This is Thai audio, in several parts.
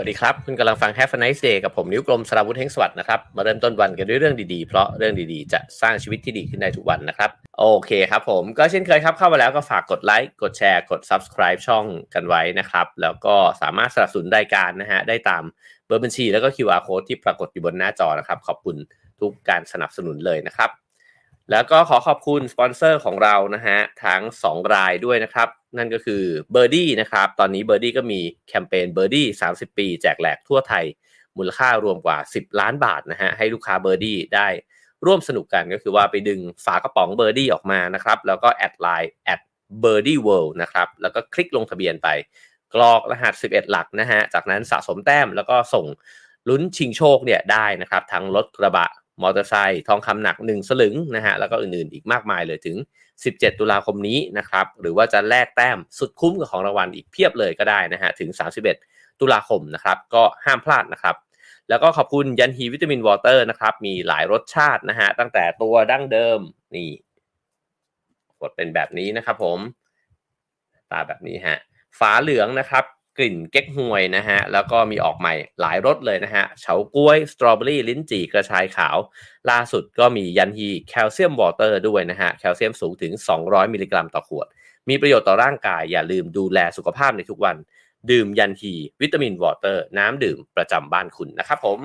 สวัสดีครับ คุณกำลังฟัง Have a nice day กับผมนิ้วกลมสราวุธเฮงสวัสด์นะครับ มาเริ่มต้นวันกันด้วยเรื่องดีๆ เพราะเรื่องดีๆ จะสร้างชีวิตที่ดีขึ้นได้ทุกวันนะครับ โอเคครับผมก็เช่นเคยครับเข้ามาแล้วก็ฝากกดไลค์กดแชร์กด subscribe ช่องกันไว้นะครับ แล้วก็สามารถสนับสนุนรายการนะฮะได้ตามเบอร์บัญชีแล้วก็ QR code ที่ปรากฏอยู่บนหน้าจอนะครับ ขอบคุณทุกการสนับสนุนเลยนะครับ แล้วก็ขอขอบคุณสปอนเซอร์ของเรานะฮะทั้ง 2 รายด้วยนะครับ นั่นก็คือ b i r d i e นะครับ ตอนนี้ b i r d i e ก็มีแคมเปญ b i r d i e 30 ปี แจกแหลกทั่วไทย มูลค่ารวมกว่า 10 ล้านบาทนะฮะให้ลูกค้า b i r d i e ได้ร่วมสนุกกันก็คือว่าไปดึงฝากระป๋อง b i r d i e ออกมานะครับ แล้วก็แอดไลน์ at b i r d i e world นะครับ แล้วก็คลิกลงทะเบียนไป กรอกรหัส 11 หลักนะฮะจากนั้นสะสมแต้มแล้วก็ส่งลุ้นชิงโชคเนี่ยได้นะครับ ทั้งรถกระบะ มอเตอร์ไซค์ทองคำหนัก 1 สลึงนะฮะแล้วก็อื่นๆอีกมากมายเลยถึง 17 ตุลาคมนี้นะครับหรือว่าจะแลกแต้มสุดคุ้มกับของรางวัลอีกเพียบเลยก็ได้นะฮะถึง 31 ตุลาคมนะครับก็ห้ามพลาดนะครับแล้วก็ขอบคุณยันฮีวิตามินวอเตอร์นะครับมีหลายรสชาตินะฮะตั้งแต่ตัวดั้งเดิมนี่กดเป็นแบบนี้นะครับผมตาแบบนี้ฮะฝาเหลืองนะครับ กลิ่นเก๊กฮวยนะฮะ แล้วก็มีออกใหม่หลายรสเลยนะฮะ เฉาก้วย สตรอเบอรี่ ลิ้นจี่ กระชายขาว ล่าสุดก็มียันฮีแคลเซียมวอเตอร์ด้วยนะฮะ แคลเซียมสูงถึง 200 มิลลิกรัมต่อขวด มีประโยชน์ต่อร่างกาย อย่าลืมดูแลสุขภาพในทุกวัน ดื่มยันฮีวิตามินวอเตอร์ น้ำดื่มประจำบ้านคุณนะครับผม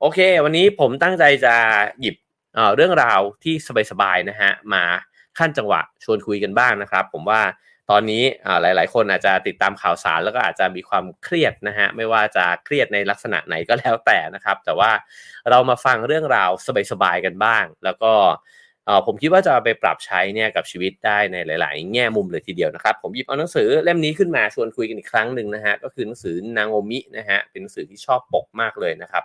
โอเค วันนี้ผมตั้งใจจะหยิบเเรื่องราวที่สบายๆนะฮะ มาคั่นจังหวะชวนคุยกันบ้างนะครับ ผมว่า ตอนนี้หลาย ๆ คนอาจจะติดตามข่าวสารแล้วก็อาจจะมีความเครียดนะฮะไม่ว่าจะเครียดในลักษณะไหนก็แล้วแต่นะครับ แต่ว่าเรามาฟังเรื่องราวสบาย ๆ กันบ้าง แล้วก็ผมคิดว่าจะไปปรับใช้เนี่ยกับชีวิตได้ในหลาย ๆ แง่มุมเลยทีเดียวนะครับ ผมหยิบเอาหนังสือเล่มนี้ขึ้นมาชวนคุยกันอีกครั้งหนึ่งนะฮะก็คือหนังสือนางโอมินะฮะเป็นหนังสือที่ชอบปกมากเลยนะครับ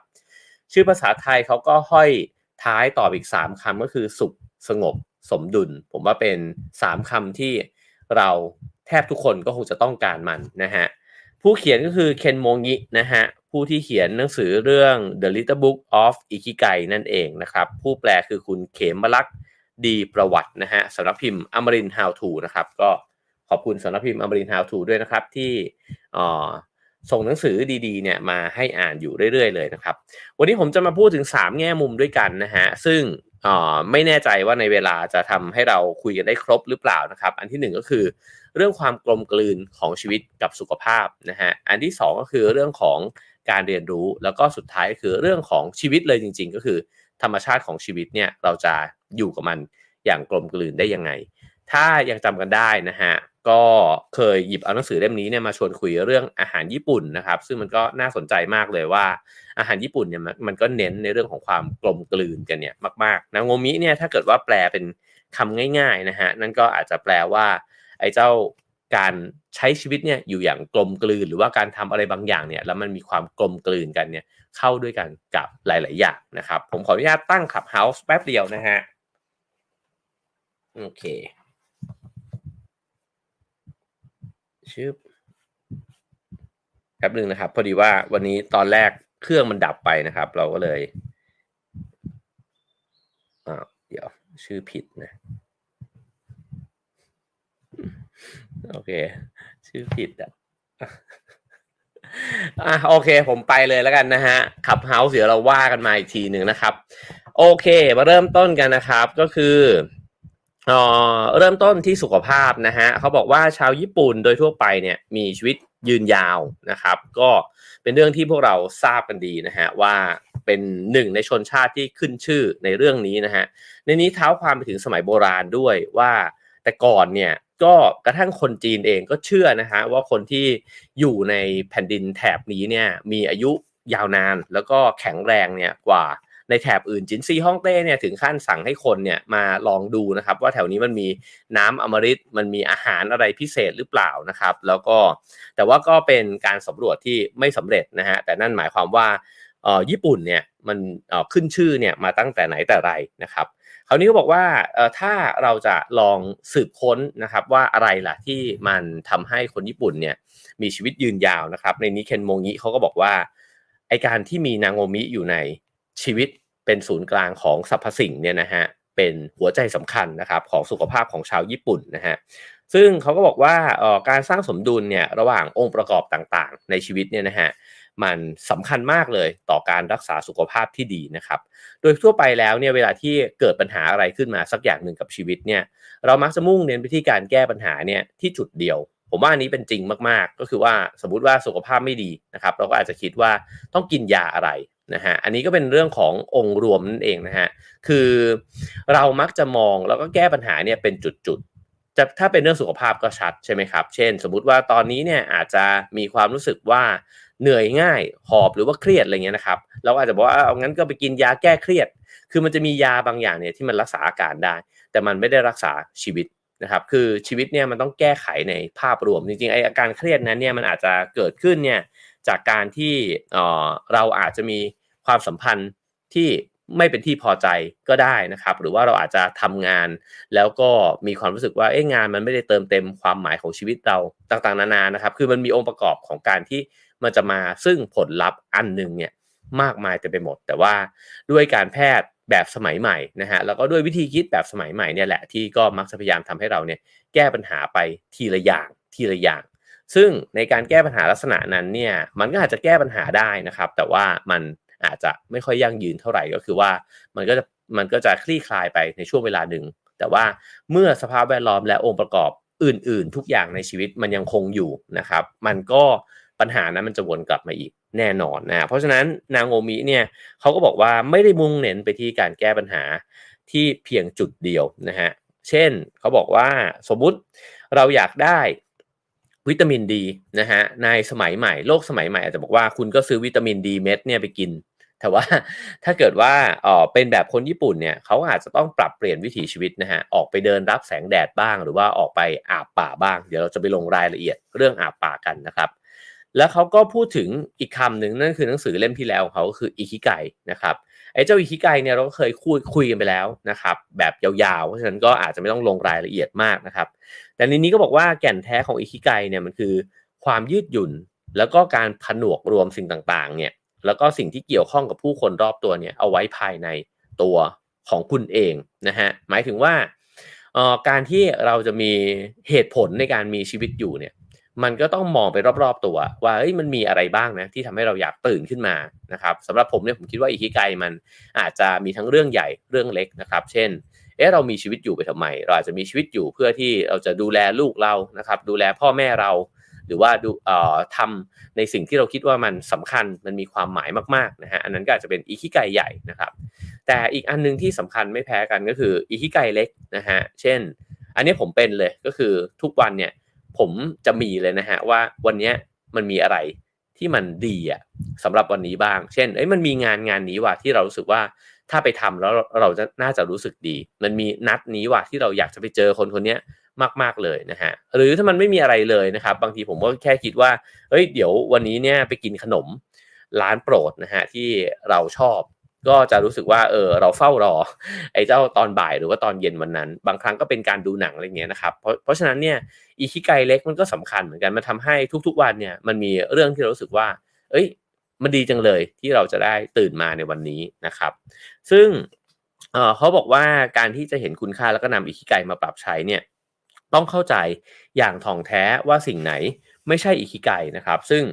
ชื่อภาษาไทยเขาก็ห้อยท้ายตอบอีก 3คำก็คือสุขสงบ สมดุล ผมว่าเป็น 3คำที่ เราแทบทุกคนก็คงจะต้องการมันนะฮะผู้เขียนก็คือเคนโมงินะฮะผู้ที่เขียนหนังสือเรื่อง The Little Book of Ikigai นั่นเองนะครับ ผู้แปลคือคุณเขมลักษ์ดีประวัตินะฮะสำนักพิมพ์อมรินทาว to นะครับ ก็ขอบคุณสำนักพิมพ์อมรินทาว to ด้วยนะครับ ที่ส่งหนังสือดีๆเนี่ยมาให้อ่านอยู่เรื่อยๆเลยนะครับ วันนี้ผมจะมาพูดถึง 3 แง่มุมด้วยกันนะฮะซึ่ง ไม่แน่ใจว่าในเวลาจะทำให้เราคุยกันได้ครบหรือเปล่านะครับ อันที่1ก็คือ เรื่องความกลมกลืนของชีวิตกับสุขภาพนะฮะอันที่ 2 ก็คือเรื่องของการเรียนรู้แล้วก็สุดท้ายคือเรื่องของชีวิตเลยจริง ๆ ก็คือ ธรรมชาติของชีวิตเนี่ยเราจะอยู่กับมันอย่างกลมกลืนได้ยังไง ถ้ายังจำกันได้นะฮะก็เคยหยิบเอาหนังสือเล่มนี้เนี่ยมาชวนคุยเรื่องอาหารญี่ปุ่นนะครับ ซึ่งมันก็น่าสนใจมากเลยว่า อาหารญี่ปุ่นเนี่ยมันก็เน้นในเรื่องของความกลมกลืนกันเนี่ยมากๆนางโงมิเนี่ยถ้าเกิดว่าแปลเป็นคำง่ายๆนะฮะนั่นก็อาจจะแปลว่าไอ้เจ้าการใช้ชีวิตเนี่ยอยู่อย่างกลมกลืน หรือว่าการทำอะไรบางอย่างเนี่ยแล้วมันมีความกลมกลืนกันเนี่ยเข้าด้วยกันกับหลาย ๆ อย่างนะครับ ผมขออนุญาตตั้งขับเฮาส์แป๊บเดียวนะฮะโอเค ชื่อแป๊บหนึ่งนะครับ พอดีว่าวันนี้ตอนแรกเครื่องมันดับไปนะครับ เราก็เลยอ่าเดี๋ยวชื่อผิดนะ โอเค ชื่อผิดอะอะโอเค ผมไปเลยแล้วกันนะฮะขับเฮาส์เดี๋ยวเราว่ากันมาอีกทีหนึ่งนะครับ โอเค มาเริ่มต้นกันนะครับ ก็คือ เริ่มต้นที่สุขภาพนะฮะเขาบอกว่าชาวญี่ปุ่นโดยทั่วไปเนี่ยมีชีวิตยืนยาวนะครับ ก็เป็นเรื่องที่พวกเราทราบกันดีนะฮะว่าเป็นหนึ่งในชนชาติที่ขึ้นชื่อในเรื่องนี้นะฮะในนี้เท้าความไปถึงสมัยโบราณด้วยว่าแต่ก่อนเนี่ยก็กระทั่งคนจีนเองก็เชื่อนะฮะว่าคนที่อยู่ในแผ่นดินแถบนี้เนี่ยมีอายุยาวนานแล้วก็แข็งแรงเนี่ยกว่า ในแถบอื่นจินซีฮ่องเต้เนี่ยถึงขั้นสั่งให้คนเนี่ยมาลองดูนะครับ ว่าแถวนี้มันมีน้ำอมฤตมันมีอาหารอะไรพิเศษหรือเปล่านะครับ แล้วก็แต่ว่าก็เป็นการสำรวจที่ไม่สำเร็จนะฮะแต่นั่นหมายความว่าเอ่อญี่ปุ่นเนี่ยมันเอ่อขึ้นชื่อเนี่ยมาตั้งแต่ไหนแต่ไรนะครับคราวนี้ก็บอกว่าเอ่อถ้าเราจะลองสืบค้นนะครับว่าอะไรล่ะที่มันทำให้คนญี่ปุ่นเนี่ยมีชีวิตยืนยาวนะครับ ในนี้เคนโมงิเขาก็บอกว่าไอการที่มีนางโอมิอยู่ในชีวิต เป็นศูนย์กลางของสรรพสิ่งเนี่ยนะฮะเป็นหัวใจสำคัญนะครับของสุขภาพของชาวญี่ปุ่นนะฮะซึ่งเขาก็บอกว่าการสร้างสมดุลเนี่ยระหว่างองค์ประกอบต่างๆ ในชีวิตเนี่ยนะฮะมันสำคัญมากเลยต่อการรักษาสุขภาพที่ดีนะครับ โดยทั่วไปแล้วเนี่ยเวลาที่เกิดปัญหาอะไรขึ้นมาสักอย่างหนึ่งกับชีวิตเนี่ยเรามักจะมุ่งเน้นไปที่การแก้ปัญหาเนี่ยที่จุดเดียว ผมว่าอันนี้เป็นจริงมากๆ ก็คือว่าสมมติว่าสุขภาพไม่ดีนะครับ เราก็อาจจะคิดว่าต้องกินยาอะไร นะฮะอันนี้ก็เป็นเรื่องขององค์รวมนั่นเองนะฮะคือเรามักจะมองแล้วก็แก้ปัญหาเนี่ยเป็นจุดๆจะถ้าเป็นเรื่องสุขภาพก็ชัดใช่ไหมครับ เช่น สมมุติว่าตอนนี้เนี่ยอาจจะมีความรู้สึกว่าเหนื่อยง่ายหอบหรือว่าเครียดอะไรเงี้ยนะครับเราอาจจะบอกว่าเอางั้นก็ไปกินยาแก้เครียด คือมันจะมียาบางอย่างเนี่ยที่มันรักษาอาการได้ แต่มันไม่ได้รักษาชีวิตนะครับคือชีวิตเนี่ยมันต้องแก้ไขในภาพรวมจริงๆไออาการเครียดนั้นเนี่ยมันอาจจะเกิดขึ้นเนี่ยจากการที่เราอาจจะมี ความสัมพันธ์ที่ไม่เป็นที่พอใจก็ได้นะครับ หรือว่าเราอาจจะทำงาน แล้วก็มีความรู้สึกว่าเอ้งานมันไม่ได้เติมเต็มความหมายของชีวิตเราต่างๆนานานะครับ คือมันมีองค์ประกอบของการที่มันจะมาซึ่งผลลัพธ์อันหนึ่งเนี่ยมากมายเต็มไปหมด แต่ว่าด้วยการแพทย์แบบสมัยใหม่นะฮะแล้วก็ด้วยวิธีคิดแบบสมัยใหม่เนี่ยแหละที่ก็มักจะพยายามทำให้เราเนี่ยแก้ปัญหาไปทีละอย่างทีละอย่าง ซึ่งในการแก้ปัญหาลักษณะนั้นเนี่ยมันก็อาจจะแก้ปัญหาได้นะครับ แต่ว่ามัน อาจจะไม่ค่อยยั่งยืนเท่าไหร่ก็คือว่ามันก็จะมันก็จะคลี่คลายไปในช่วงเวลาหนึ่ง แต่ว่าเมื่อสภาพแวดล้อมและองค์ประกอบอื่น ๆ ทุกอย่างในชีวิตมันยังคงอยู่นะครับ มันก็ปัญหานั้นมันจะวนกลับมาอีกแน่นอนนะเพราะฉะนั้นนางโอมิเนี่ยเขาก็บอกว่าไม่ได้มุ่งเน้นไปที่การแก้ปัญหาที่เพียงจุดเดียวนะฮะเช่นเขาบอกว่าสมมุติเราอยากได้วิตามินดีนะฮะในสมัยใหม่โลกสมัยใหม่อาจจะบอกว่าคุณก็ซื้อวิตามินดีเม็ดเนี่ยไปกิน แต่ว่าถ้าเกิดว่าเออเป็นแบบคนญี่ปุ่นเนี่ยเขาอาจจะต้องปรับเปลี่ยนวิถีชีวิตนะฮะออกไปเดินรับแสงแดดบ้าง หรือว่าออกไปอาบป่าบ้าง เดี๋ยวเราจะไปลงรายละเอียดเรื่องอาบป่ากันนะครับแล้วเขาก็พูดถึงอีกคำหนึ่งนั่นคือหนังสือเล่มที่แล้วของเขาก็คืออิคิไกนะครับไอ้เจ้าอิคิไกเนี่ยเราก็เคยคุยคุยกันไปแล้วนะครับแบบยาวๆ เพราะฉะนั้นก็อาจจะไม่ต้องลงรายละเอียดมากนะครับ แต่ในนี้ก็บอกว่าแก่นแท้ของอิคิไกเนี่ยมันคือความยืดหยุ่น แล้วก็การผนวกรวมสิ่งต่างๆเนี่ย แล้วก็สิ่งที่เกี่ยวข้องกับผู้คนรอบตัวเนี่ยเอาไว้ภายในตัวของคุณเองนะฮะหมายถึงว่าการที่เราจะมีเหตุผลในการมีชีวิตอยู่เนี่ยมันก็ต้องมองไปรอบๆตัว ว่าเฮ้ยมันมีอะไรบ้างนะที่ทำให้เราอยากตื่นขึ้นมานะครับสำหรับผมเนี่ยผมคิดว่าอิคิไกมันอาจจะมีทั้งเรื่องใหญ่เรื่องเล็กนะครับ เช่นเออเรามีชีวิตอยู่ไปทำไม เราอาจจะมีชีวิตอยู่เพื่อที่เราจะดูแลลูกเรานะครับ ดูแลพ่อแม่เรา หรือว่าดูเอ่อทำในสิ่งที่เราคิดว่ามันสำคัญมันมีความหมายมากๆนะฮะอันนั้นก็อาจจะเป็นอิคิไกใหญ่นะครับ แต่อีกอันนึงที่สำคัญไม่แพ้กันก็คืออิคิไกเล็กนะฮะเช่น อันนี้ผมเป็นเลยก็คือทุกวันเนี่ยผมจะมีเลยนะฮะว่าวันนี้มันมีอะไรที่มันดีอะสำหรับวันนี้บ้าง เช่นเอ้ยมันมีงานงานนี้ว่ะที่เรารู้สึกว่าถ้าไปทำแล้วเราจะน่าจะรู้สึกดี มันมีนัดนี้ว่ะที่เราอยากจะไปเจอคนคนนี้ มาก ๆเลยนะฮะหรือถ้ามันไม่มีอะไรเลยนะครับ บางทีผมก็แค่คิดว่าเฮ้ยเดี๋ยววันนี้เนี่ยไปกินขนมร้านโปรดนะฮะที่เราชอบก็จะรู้สึกว่าเออเราเฝ้ารอไอ้เจ้าตอนบ่ายหรือว่าตอนเย็นวันนั้น บางครั้งก็เป็นการดูหนังอะไรเงี้ยนะครับเพราะเพราะฉะนั้นเนี่ยอีคิไกเล็กมันก็สำคัญเหมือนกันมันทาให้ทุกๆวันเนี่ยมันมีเรื่องที่เรารู้สึกว่า เอ้ย มันดีจังเลยที่เราจะได้ตื่นมาในวันนี้นะครับ ซึ่งเเขาบอกว่าการที่จะเห็นคุณค่าแล้วก็นำอิคิไกมาปรับใช้เนี่ย ต้องเข้าใจอย่างถ่องแท้ว่าสิ่งไหนไม่ใช่อิคิไกนะครับ ซึ่ง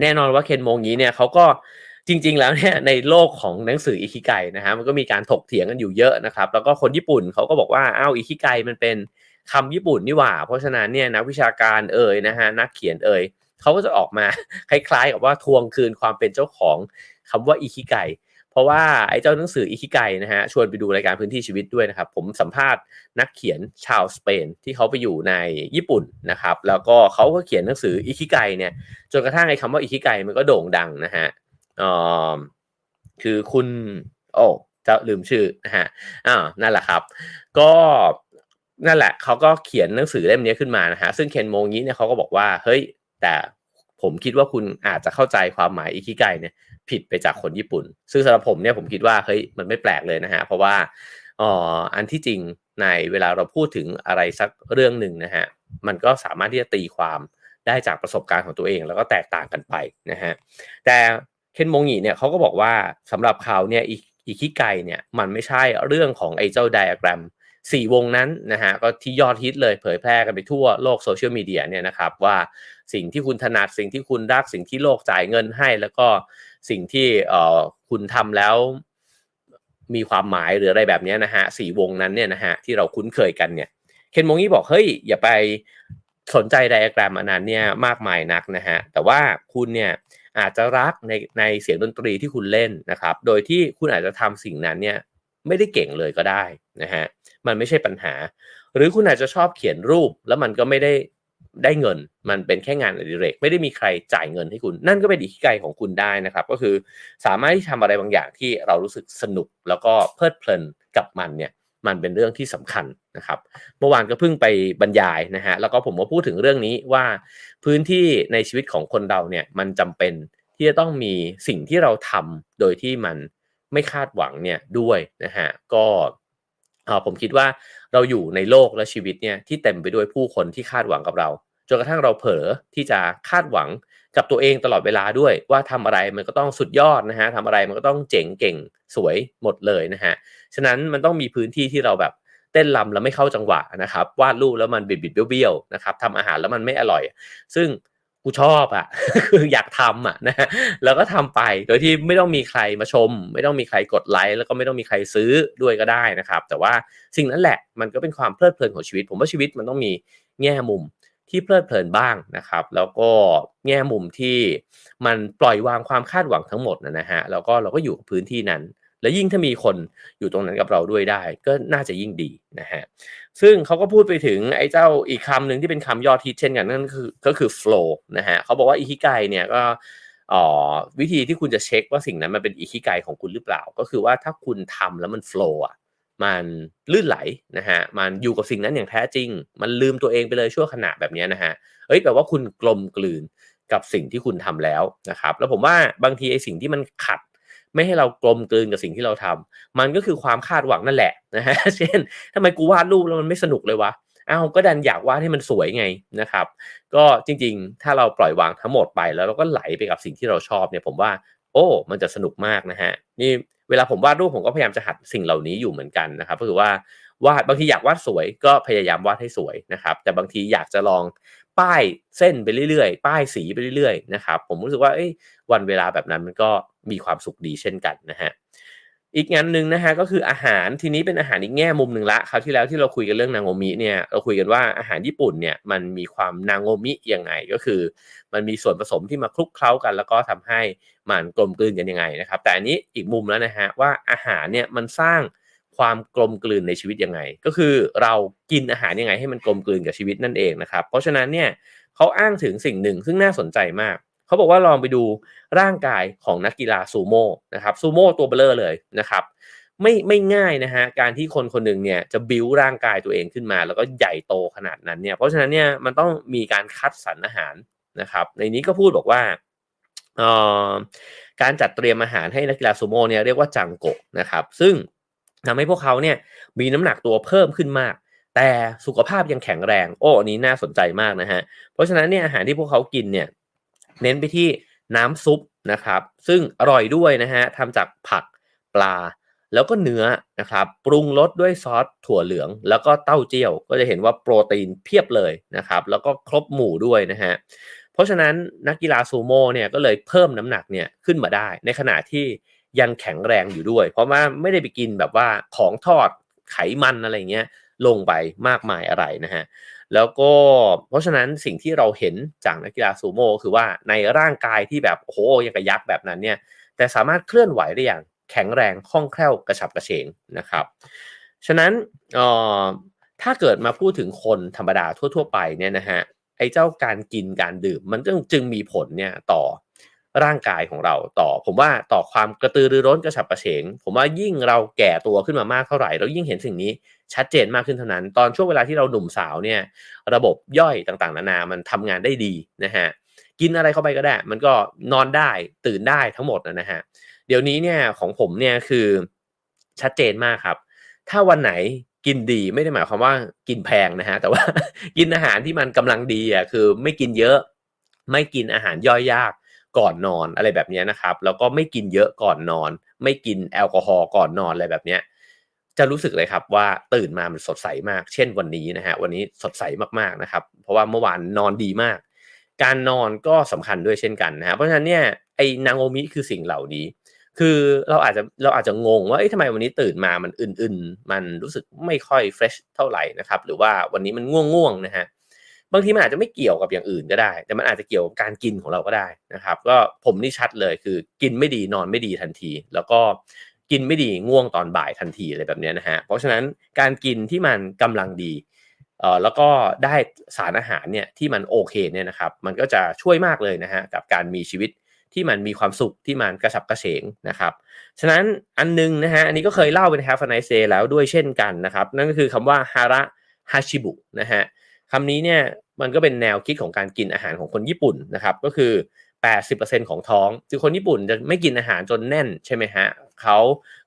แน่นอนว่าเคนโมงนี้เนี่ยเขาก็จริง ๆ แล้วเนี่ยในโลกของหนังสืออิคิไกนะฮะมันก็มีการถกเถียงกันอยู่เยอะนะครับ แล้วก็คนญี่ปุ่นเขาก็บอกว่าอ้าวอิคิไกมันเป็นคำญี่ปุ่นนี่หว่า เพราะฉะนั้นเนี่ยนักวิชาการเอ่ยนะฮะนักเขียนเอ่ยเขาก็จะออกมาคล้าย ๆ กับว่าทวงคืนความเป็นเจ้าของคำว่าอิคิไก เพราะว่าไอ้เจ้าหนังสืออิคิไกนะฮะชวนไปดูรายการพื้นที่ชีวิตด้วยนะครับ ผมสัมภาษณ์นักเขียนชาวสเปนที่เขาไปอยู่ในญี่ปุ่นนะครับ แล้วก็เขาก็เขียนหนังสืออิคิไกเนี่ยจนกระทั่งไอ้คำว่าอิคิไกมันก็โด่งดังนะฮะออคือคุณ โอ้จะลืมชื่อนะฮะอ่านั่นแหละครับ ก็นั่นแหละเขาก็เขียนหนังสือเล่มนี้ขึ้นมานะฮะซึ่งเคนโมงี้เนี่ยเขาก็บอกว่าเฮ้ยแต่ผมคิดว่าคุณอาจจะเข้าใจความหมายอิคิไกเนี่ย ผิดไปจากคนญี่ปุ่น ซึ่งสำหรับผมเนี่ยผมคิดว่าเฮ้ยมันไม่แปลกเลยนะฮะเพราะว่าอ๋ออันที่จริงในเวลาเราพูดถึงอะไรสักเรื่องหนึ่งนะฮะมันก็สามารถที่จะตีความได้จากประสบการณ์ของตัวเอง แล้วก็แตกต่างกันไปนะฮะแต่เคนโมงีเนี่ยเขาก็บอกว่าสำหรับเขาเนี่ยอีคิไกเนี่ยมันไม่ใช่เรื่องของไอ้เจ้าไดอะแกรม สี่วงนั้นนะฮะก็ที่ยอดฮิตเลยเผยแพร่กันไปทั่วโลกโซเชียลมีเดียเนี่ยนะครับว่าสิ่งที่คุณถนัดสิ่งที่คุณรักสิ่งที่โลกจ่ายเงินให้ แล้วก็สิ่งที่เอ่อคุณทำแล้วมีความหมายหรืออะไรแบบนี้นะฮะสี่วงนั้นเนี่ยนะฮะที่เราคุ้นเคยกันเนี่ยเคนมงยี่บอกเฮ้ยอย่าไปสนใจไดอะแกรมอันนั้นเนี่ยมากมายนักนะฮะแต่ว่าคุณเนี่ยอาจจะรักในในเสียงดนตรีที่คุณเล่นนะครับ โดยที่คุณอาจจะทำสิ่งนั้นเนี่ยไม่ได้เก่งเลยก็ได้นะฮะ มันไม่ใช่ปัญหา หรือคุณอาจจะชอบเขียนรูปแล้วมันก็ไม่ได้ได้เงิน มันเป็นแค่งานอดิเรก ไม่ได้มีใครจ่ายเงินให้คุณ นั่นก็เป็นอิคิไกของคุณได้นะครับ ก็คือสามารถที่ทำอะไรบางอย่างที่เรารู้สึกสนุกแล้วก็เพลิดเพลินกับมันเนี่ยมันเป็นเรื่องที่สำคัญนะครับ เมื่อวานก็เพิ่งไปบรรยายนะฮะ แล้วก็ผมก็พูดถึงเรื่องนี้ว่าพื้นที่ในชีวิตของคนเราเนี่ยมันจำเป็นที่จะต้องมีสิ่งที่เราทำโดยที่มันไม่คาดหวังเนี่ยด้วยนะฮะ ก็ ผมคิดว่าเราอยู่ในโลกและชีวิตเนี่ยที่เต็มไปด้วยผู้คนที่คาดหวังกับเราจนกระทั่งเราเผลอที่จะคาดหวังกับตัวเองตลอดเวลาด้วย ว่าทำอะไรมันก็ต้องสุดยอดนะฮะทำอะไรมันก็ต้องเจ๋งเก่งสวยหมดเลยนะฮะฉะนั้นมันต้องมีพื้นที่ที่เราแบบเต้นลำแล้วไม่เข้าจังหวะนะครับวาดรูปแล้วมันบิดบิดเบี้ยวๆนะครับทำอาหารแล้วมันไม่อร่อย ซึ่ง กูชอบอะ่ะ คืออยากทำอะนะแล้วก็ทำไปโดยที่ไม่ต้องมีใครมาชม ไม่ต้องมีใครกดไลค์แล้วก็ไม่ต้องมีใครซื้อด้วยก็ได้นะครับ แต่ว่าสิ่งนั้นแหละมันก็เป็นความเพลิดเพลินของชีวิต ผมว่าชีวิตมันต้องมีแง่มุมที่เพลิดเพลินบ้างนะครับ แล้วก็แง่มุมที่มันปล่อยวางความคาดหวังทั้งหมดนะฮะแล้วก็เราก็อยู่กับพื้นที่นั้น และยิ่งถ้ามีคนอยู่ตรงนั้นกับเราด้วยได้ ก็น่าจะยิ่งดีนะฮะซึ่งเขาก็พูดไปถึงไอ้เจ้าอีกคำหนึ่งที่เป็นคำยอดฮิตเช่นกันนั่นคือก็คือ flow นะฮะเขาบอกว่าอิคิไกเนี่ยก็อ๋อวิธีที่คุณจะเช็คว่าสิ่งนั้นมันเป็นอิคิไกของคุณหรือเปล่า ก็คือว่าถ้าคุณทำแล้วมัน flow อะมันลื่นไหลนะฮะ มันอยู่กับสิ่งนั้นอย่างแท้จริง มันลืมตัวเองไปเลยชั่วขณะแบบนี้นะฮะ เอ้ยแปลว่าคุณกลมกลืนกับสิ่งที่คุณทำแล้วนะครับ แล้วผมว่าบางทีไอ้สิ่งที่มันขัด ไม่ให้เรากลมกลืนกับสิ่งที่เราทำมันก็คือความคาดหวังนั่นแหละนะฮะเช่นทำไมกูวาดรูปแล้วมันไม่สนุกเลยวะอ้าวก็ดันอยากวาดให้มันสวยไงนะครับ ก็จริงๆ ถ้าเราปล่อยวางทั้งหมดไปแล้วเราก็ไหลไปกับสิ่งที่เราชอบเนี่ยผมว่า โอ้ มันจะสนุกมากนะฮะนี่เวลาผมวาดรูปผมก็พยายามจะหัดสิ่งเหล่านี้อยู่เหมือนกันนะครับก็คือว่าวาดบางทีอยากวาดสวยก็พยายามวาดให้สวยนะครับ แต่บางทีอยากจะลอง ป้ายเส้นไปเรื่อยๆ ป้ายสีไปเรื่อยๆนะครับผมรู้สึกว่าวันเวลาแบบนั้นมันก็มีความสุขดีเช่นกันนะฮะอีกงานหนึ่งนะฮะก็คืออาหารทีนี้เป็นอาหารอีกแง่มุมหนึ่งละคราวที่แล้วที่เราคุยกันเรื่องนางโงมิเนี่ยเราคุยกันว่าอาหารญี่ปุ่นเนี่ยมันมีความนางโงมิยังไงก็คือ มันมีส่วนผสมที่มาคลุกเคล้ากัน แล้วก็ทำให้มันกลมกลืนกันยังไงนะครับแต่อันนี้อีกมุมแล้วนะฮะว่าอาหารเนี่ยมันสร้าง ความกลมกลืนในชีวิตยังไง ก็คือเรากินอาหารยังไงให้มันกลมกลืนกับชีวิตนั่นเองนะครับ เพราะฉะนั้นเนี่ยเขาอ้างถึงสิ่งหนึ่งซึ่งน่าสนใจมากเขาบอกว่าลองไปดูร่างกายของนักกีฬาซูโม่นะครับซูโม่ตัวเบลอเลยนะครับไม่ไม่ง่ายนะฮะการที่คนคนหนึ่งเนี่ยจะบิวร่างกายตัวเองขึ้นมา แล้วก็ใหญ่โตขนาดนั้นเนี่ยเพราะฉะนั้นเนี่ยมันต้องมีการคัดสรรอาหารนะครับ ในนี้ก็พูดบอกว่าการจัดเตรียมอาหารให้นักกีฬาซูโม่เนี่ยเรียกว่าจังโกะนะครับ ซึ่ง ทำให้พวกเขาเนี่ยมีน้ำหนักตัวเพิ่มขึ้นมาก แต่สุขภาพยังแข็งแรง โอ้อันนี้น่าสนใจมากนะฮะ เพราะฉะนั้นเนี่ยอาหารที่พวกเขากินเนี่ยเน้นไปที่น้ำซุปนะครับ ซึ่งอร่อยด้วยนะฮะทำจากผักปลาแล้วก็เนื้อนะครับปรุงรสด้วยซอสถั่วเหลือง แล้วก็เต้าเจี้ยว ก็จะเห็นว่าโปรตีนเพียบเลยนะครับแล้วก็ครบหมู่ด้วยนะฮะเพราะฉะนั้นนักกีฬาซูโม่เนี่ยก็เลยเพิ่มน้ำหนักเนี่ยขึ้นมาได้ ในขณะที่ ยังแข็งแรงอยู่ด้วย เพราะว่าไม่ได้ไปกินแบบว่าของทอดไขมันอะไรเงี้ยลงไปมากมายอะไรนะฮะแล้วก็เพราะฉะนั้นสิ่งที่เราเห็นจากนักกีฬาซูโม่คือว่าในร่างกายที่แบบโอ้โหยังกระยักแบบนั้นเนี่ยแต่สามารถเคลื่อนไหวได้อย่างแข็งแรงคล่องแคล่วกระฉับกระเฉงนะครับ ฉะนั้นถ้าเกิดมาพูดถึงคนธรรมดาทั่ว ๆ ไปเนี่ยนะฮะไอ้เจ้าการกินการดื่มมันจึงจึงมีผลเนี่ยต่อ ร่างกายของเราต่อ ผมว่าต่อความกระตือรือร้นกระฉับกระเฉง ผมว่ายิ่งเราแก่ตัวขึ้นมามากเท่าไหร่เรายิ่งเห็นสิ่งนี้ชัดเจนมากขึ้นเท่านั้น ตอนช่วงเวลาที่เราหนุ่มสาวเนี่ยระบบย่อยต่างๆ นานามันทำงานได้ดีนะฮะกินอะไรเข้าไปก็ได้ มันก็นอนได้ตื่นได้ทั้งหมดนะฮะเดี๋ยวนี้เนี่ยของผมเนี่ยคือชัดเจนมากครับ ถ้าวันไหนกินดีไม่ได้หมายความว่ากินแพงนะฮะแต่ว่ากินอาหารที่มันกำลังดีอะคือไม่กินเยอะ ไม่กินอาหารย่อยยาก ก่อนนอนอะไรแบบนี้นะครับ แล้วก็ไม่กินเยอะก่อนนอน ไม่กินแอลกอฮอล์ก่อนนอนอะไรแบบนี้จะรู้สึกเลยครับว่าตื่นมามันสดใสมาก เช่นวันนี้นะฮะวันนี้สดใสมากๆนะครับ เพราะว่าเมื่อวานนอนดีมาก การนอนก็สำคัญด้วยเช่นกันนะฮะเพราะฉะนั้นเนี่ยไอ้นางโอมิคือสิ่งเหล่านี้ คือเราอาจจะเราอาจจะงงว่าเอ้ยทำไมวันนี้ตื่นมามันอื่นๆ มันรู้สึกไม่ค่อยเฟรชเท่าไหร่นะครับ หรือว่าวันนี้มันง่วงๆนะฮะ บางทีมันอาจจะไม่เกี่ยวกับอย่างอื่นก็ได้ แต่มันอาจจะเกี่ยวกับการกินของเราก็ได้นะครับ ก็ผมนี่ชัดเลยคือกินไม่ดีนอนไม่ดีทันที แล้วก็กินไม่ดีง่วงตอนบ่ายทันทีอะไรแบบนี้นะฮะเพราะฉะนั้นการกินที่มันกำลังดีเอ่อแล้วก็ได้สารอาหารเนี่ยที่มันโอเคเนี่ยนะครับมันก็จะช่วยมากเลยนะฮะกับการมีชีวิตที่มันมีความสุขที่มันกระฉับกระเฉงนะครับฉะนั้นอันนึงนะฮะอันนี้ก็เคยเล่าเป็น Have a nice day แล้วด้วยเช่นกันนะครับนั่นก็คือคำว่าฮาระฮาชิบุนะฮะ คำนี้เนี่ยมันก็เป็นแนวคิดของการกินอาหารของคนญี่ปุ่นนะครับ ก็คือ 80%ของท้องคือคนญี่ปุ่นจะไม่กินอาหารจนแน่นใช่ไหมฮะเขา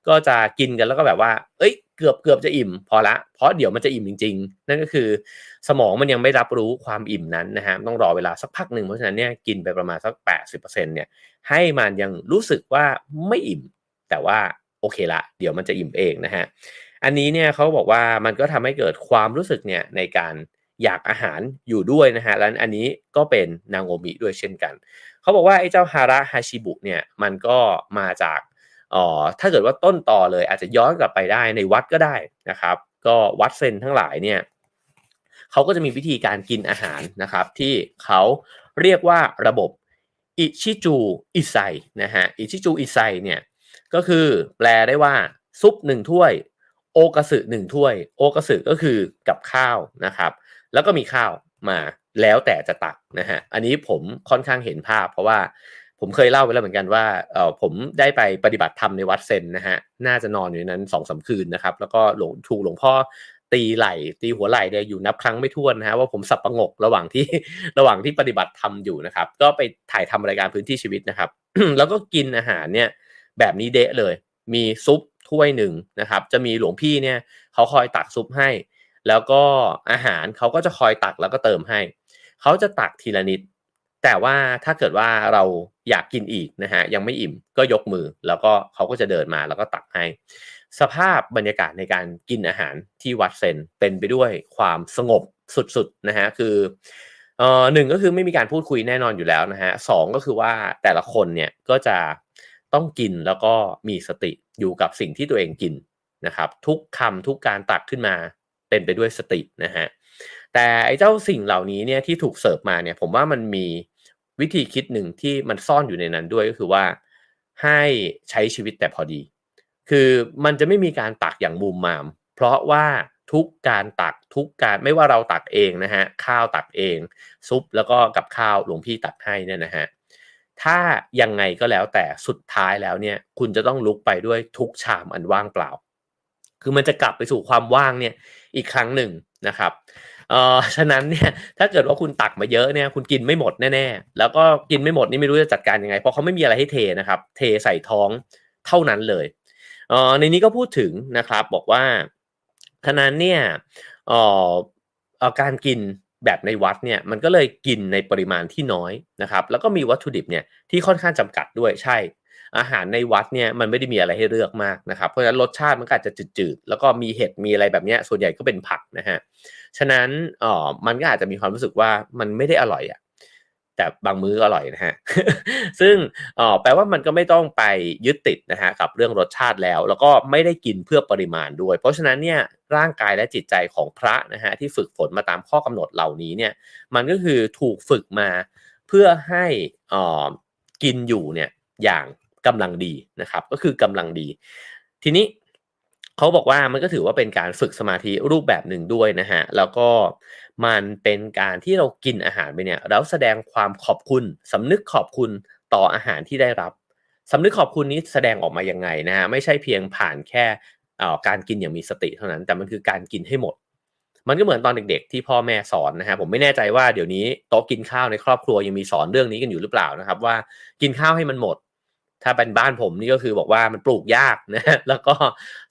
ก็จะกินกันแล้วก็แบบว่า เอ้ย เกือบเกือบจะอิ่ม พอละ เพราะเดี๋ยวมันจะอิ่มจริง ๆ นั่นก็คือ สมองมันยังไม่รับรู้ความอิ่มนั้นนะฮะต้องรอเวลาสักพักหนึ่งเพราะฉะนั้นเนี่ยกินไปประมาณสัก 80%เนี่ยให้มันยังรู้สึกว่าไม่อิ่ม แต่ว่าโอเคละ เดี๋ยวมันจะอิ่มเองนะฮะอันนี้เนี่ยเขาบอกว่ามันก็ทำให้เกิดความรู้สึกเนี่ยในการ อยากอาหารอยู่ด้วยนะฮะแล้วอันนี้ก็เป็นนางโอมิด้วยเช่นกัน เขาบอกว่าไอ้เจ้าฮาระฮาชิบุเนี่ยมันก็มาจากอ๋อถ้าเกิดว่าต้นต่อเลยอาจจะย้อนกลับไปได้ในวัดก็ได้นะครับ ก็วัดเซนทั้งหลายเนี่ยเขาก็จะมีวิธีการกินอาหารนะครับ ที่เขาเรียกว่าระบบอิชิจูอิไซนะฮะอิชิจูอิไซเนี่ยก็คือแปลได้ว่าซุปหนึ่งถ้วย โอกาสึหนึ่งถ้วย โอกาสึก็คือกับข้าวนะครับ แล้วก็มีข้าวมาแล้วแต่จะตักนะฮะอันนี้ผมค่อนข้างเห็นภาพ เพราะว่าผมเคยเล่าไปแล้วเหมือนกันว่าเออผมได้ไปปฏิบัติธรรมในวัดเซนนะฮะน่าจะนอนอยู่นั้นสองสาคืนนะครับแล้วก็หลวงถูกหลวงพ่อตีไหลตีหัวไหล่เนี่ยอยู่นับครั้งไม่ถ้วนนะฮะว่าผมสับประงกระหว่างที่ระหว่างที่ปฏิบัติธรรมอยู่นะครับ ก็ไปถ่ายทำรายการพื้นที่ชีวิตนะครับ แล้วก็กินอาหารเนี่ยแบบนี้เดะเลย มีซุปถ้วยหนึ่งนะครับ จะมีหลวงพี่เนี่ยเขาคอยตักซุปให้ แล้วก็อาหารเขาก็จะคอยตักแล้วก็เติมให้ เขาจะตักทีละนิด แต่ว่าถ้าเกิดว่าเราอยากกินอีกนะฮะยังไม่อิ่มก็ยกมือ แล้วก็เขาก็จะเดินมาแล้วก็ตักให้ สภาพบรรยากาศในการกินอาหารที่วัดเซนเป็นไปด้วยความสงบสุดๆนะฮะคือเอ่อหนึ่งก็คือไม่มีการพูดคุยแน่นอนอยู่แล้วนะฮะสองก็คือว่าแต่ละคนเนี่ยก็จะต้องกินแล้วก็มีสติอยู่กับสิ่งที่ตัวเองกินนะครับ ทุกคำทุกการตักขึ้นมา เป็นไปด้วยสตินะฮะแต่ไอ้เจ้าสิ่งเหล่านี้เนี่ยที่ถูกเสิร์ฟมาเนี่ยผมว่ามันมีวิธีคิดหนึ่งที่มันซ่อนอยู่ในนั้นด้วยก็คือว่าให้ใช้ชีวิตแต่พอดี คือมันจะไม่มีการตักอย่างมุมมาม เพราะว่าทุกการตักทุกการไม่ว่าเราตักเองนะฮะข้าวตักเอง ซุปแล้วก็กับข้าวหลวงพี่ตักให้เนี่ยนะฮะถ้ายังไงก็แล้วแต่สุดท้ายแล้วเนี่ยคุณจะต้องลุกไปด้วยทุกชามอันว่างเปล่า คือมันจะกลับไปสู่ความว่างเนี่ยอีกครั้งหนึ่งนะครับเอ่อฉะนั้นเนี่ยถ้าเกิดว่าคุณตักมาเยอะเนี่ยคุณกินไม่หมดแน่ๆ แล้วก็กินไม่หมดนี่ไม่รู้จะจัดการยังไง เพราะเขาไม่มีอะไรให้เทนะครับ เทใส่ท้องเท่านั้นเลยเอ่อในนี้ก็พูดถึงนะครับบอกว่าฉะนั้นเนี่ยเอ่อการกินแบบในวัดเนี่ยมันก็เลยกินในปริมาณที่น้อยนะครับ แล้วก็มีวัตถุดิบเนี่ยที่ค่อนข้างจำกัดด้วยใช่ อาหารในวัดเนี่ยมันไม่ได้มีอะไรให้เลือกมากนะครับ เพราะฉะนั้นรสชาติมันก็อาจจะจืดๆ แล้วก็มีเห็ดมีอะไรแบบนี้ส่วนใหญ่ก็เป็นผักนะฮะ ฉะนั้นอ๋อมันก็อาจจะมีความรู้สึกว่ามันไม่ได้อร่อยอะ่ะแต่บางมื้ออร่อยนะฮะ ซึ่งอ๋อแปลว่ามันก็ไม่ต้องไปยึดติดนะฮะกับเรื่องรสชาติแล้ว แล้วก็ไม่ได้กินเพื่อปริมาณด้วย เพราะฉะนั้นเนี่ยร่างกายและจิตใจของพระนะฮะที่ฝึกฝนมาตามข้อกำหนดเหล่านี้เนี่ย มันก็คือถูกฝึกมาเพื่อให้อ๋อกินอยู่เนี่ยอย่าง กำลังดีนะครับ ก็คือกำลังดี ทีนี้เขาบอกว่ามันก็ถือว่าเป็นการฝึกสมาธิรูปแบบหนึ่งด้วยนะฮะ แล้วก็มันเป็นการที่เรากินอาหารไปเนี่ยแล้วแสดงความขอบคุณสำนึกขอบคุณต่ออาหารที่ได้รับสำนึกขอบคุณนี้แสดงออกมายังไงนะฮะไม่ใช่เพียงผ่านแค่การกินอย่างมีสติเท่านั้น แต่มันคือการกินให้หมด มันก็เหมือนตอนเด็กๆ ที่พ่อแม่สอนนะฮะผมไม่แน่ใจว่าเดี๋ยวนี้โต๊ะกินข้าวในครอบครัวยังมีสอนเรื่องนี้กันอยู่หรือเปล่านะครับ ว่ากินข้าวให้มันหมด ถ้าเป็นบ้านผมนี่ก็คือบอกว่ามันปลูกยากนะแล้วก็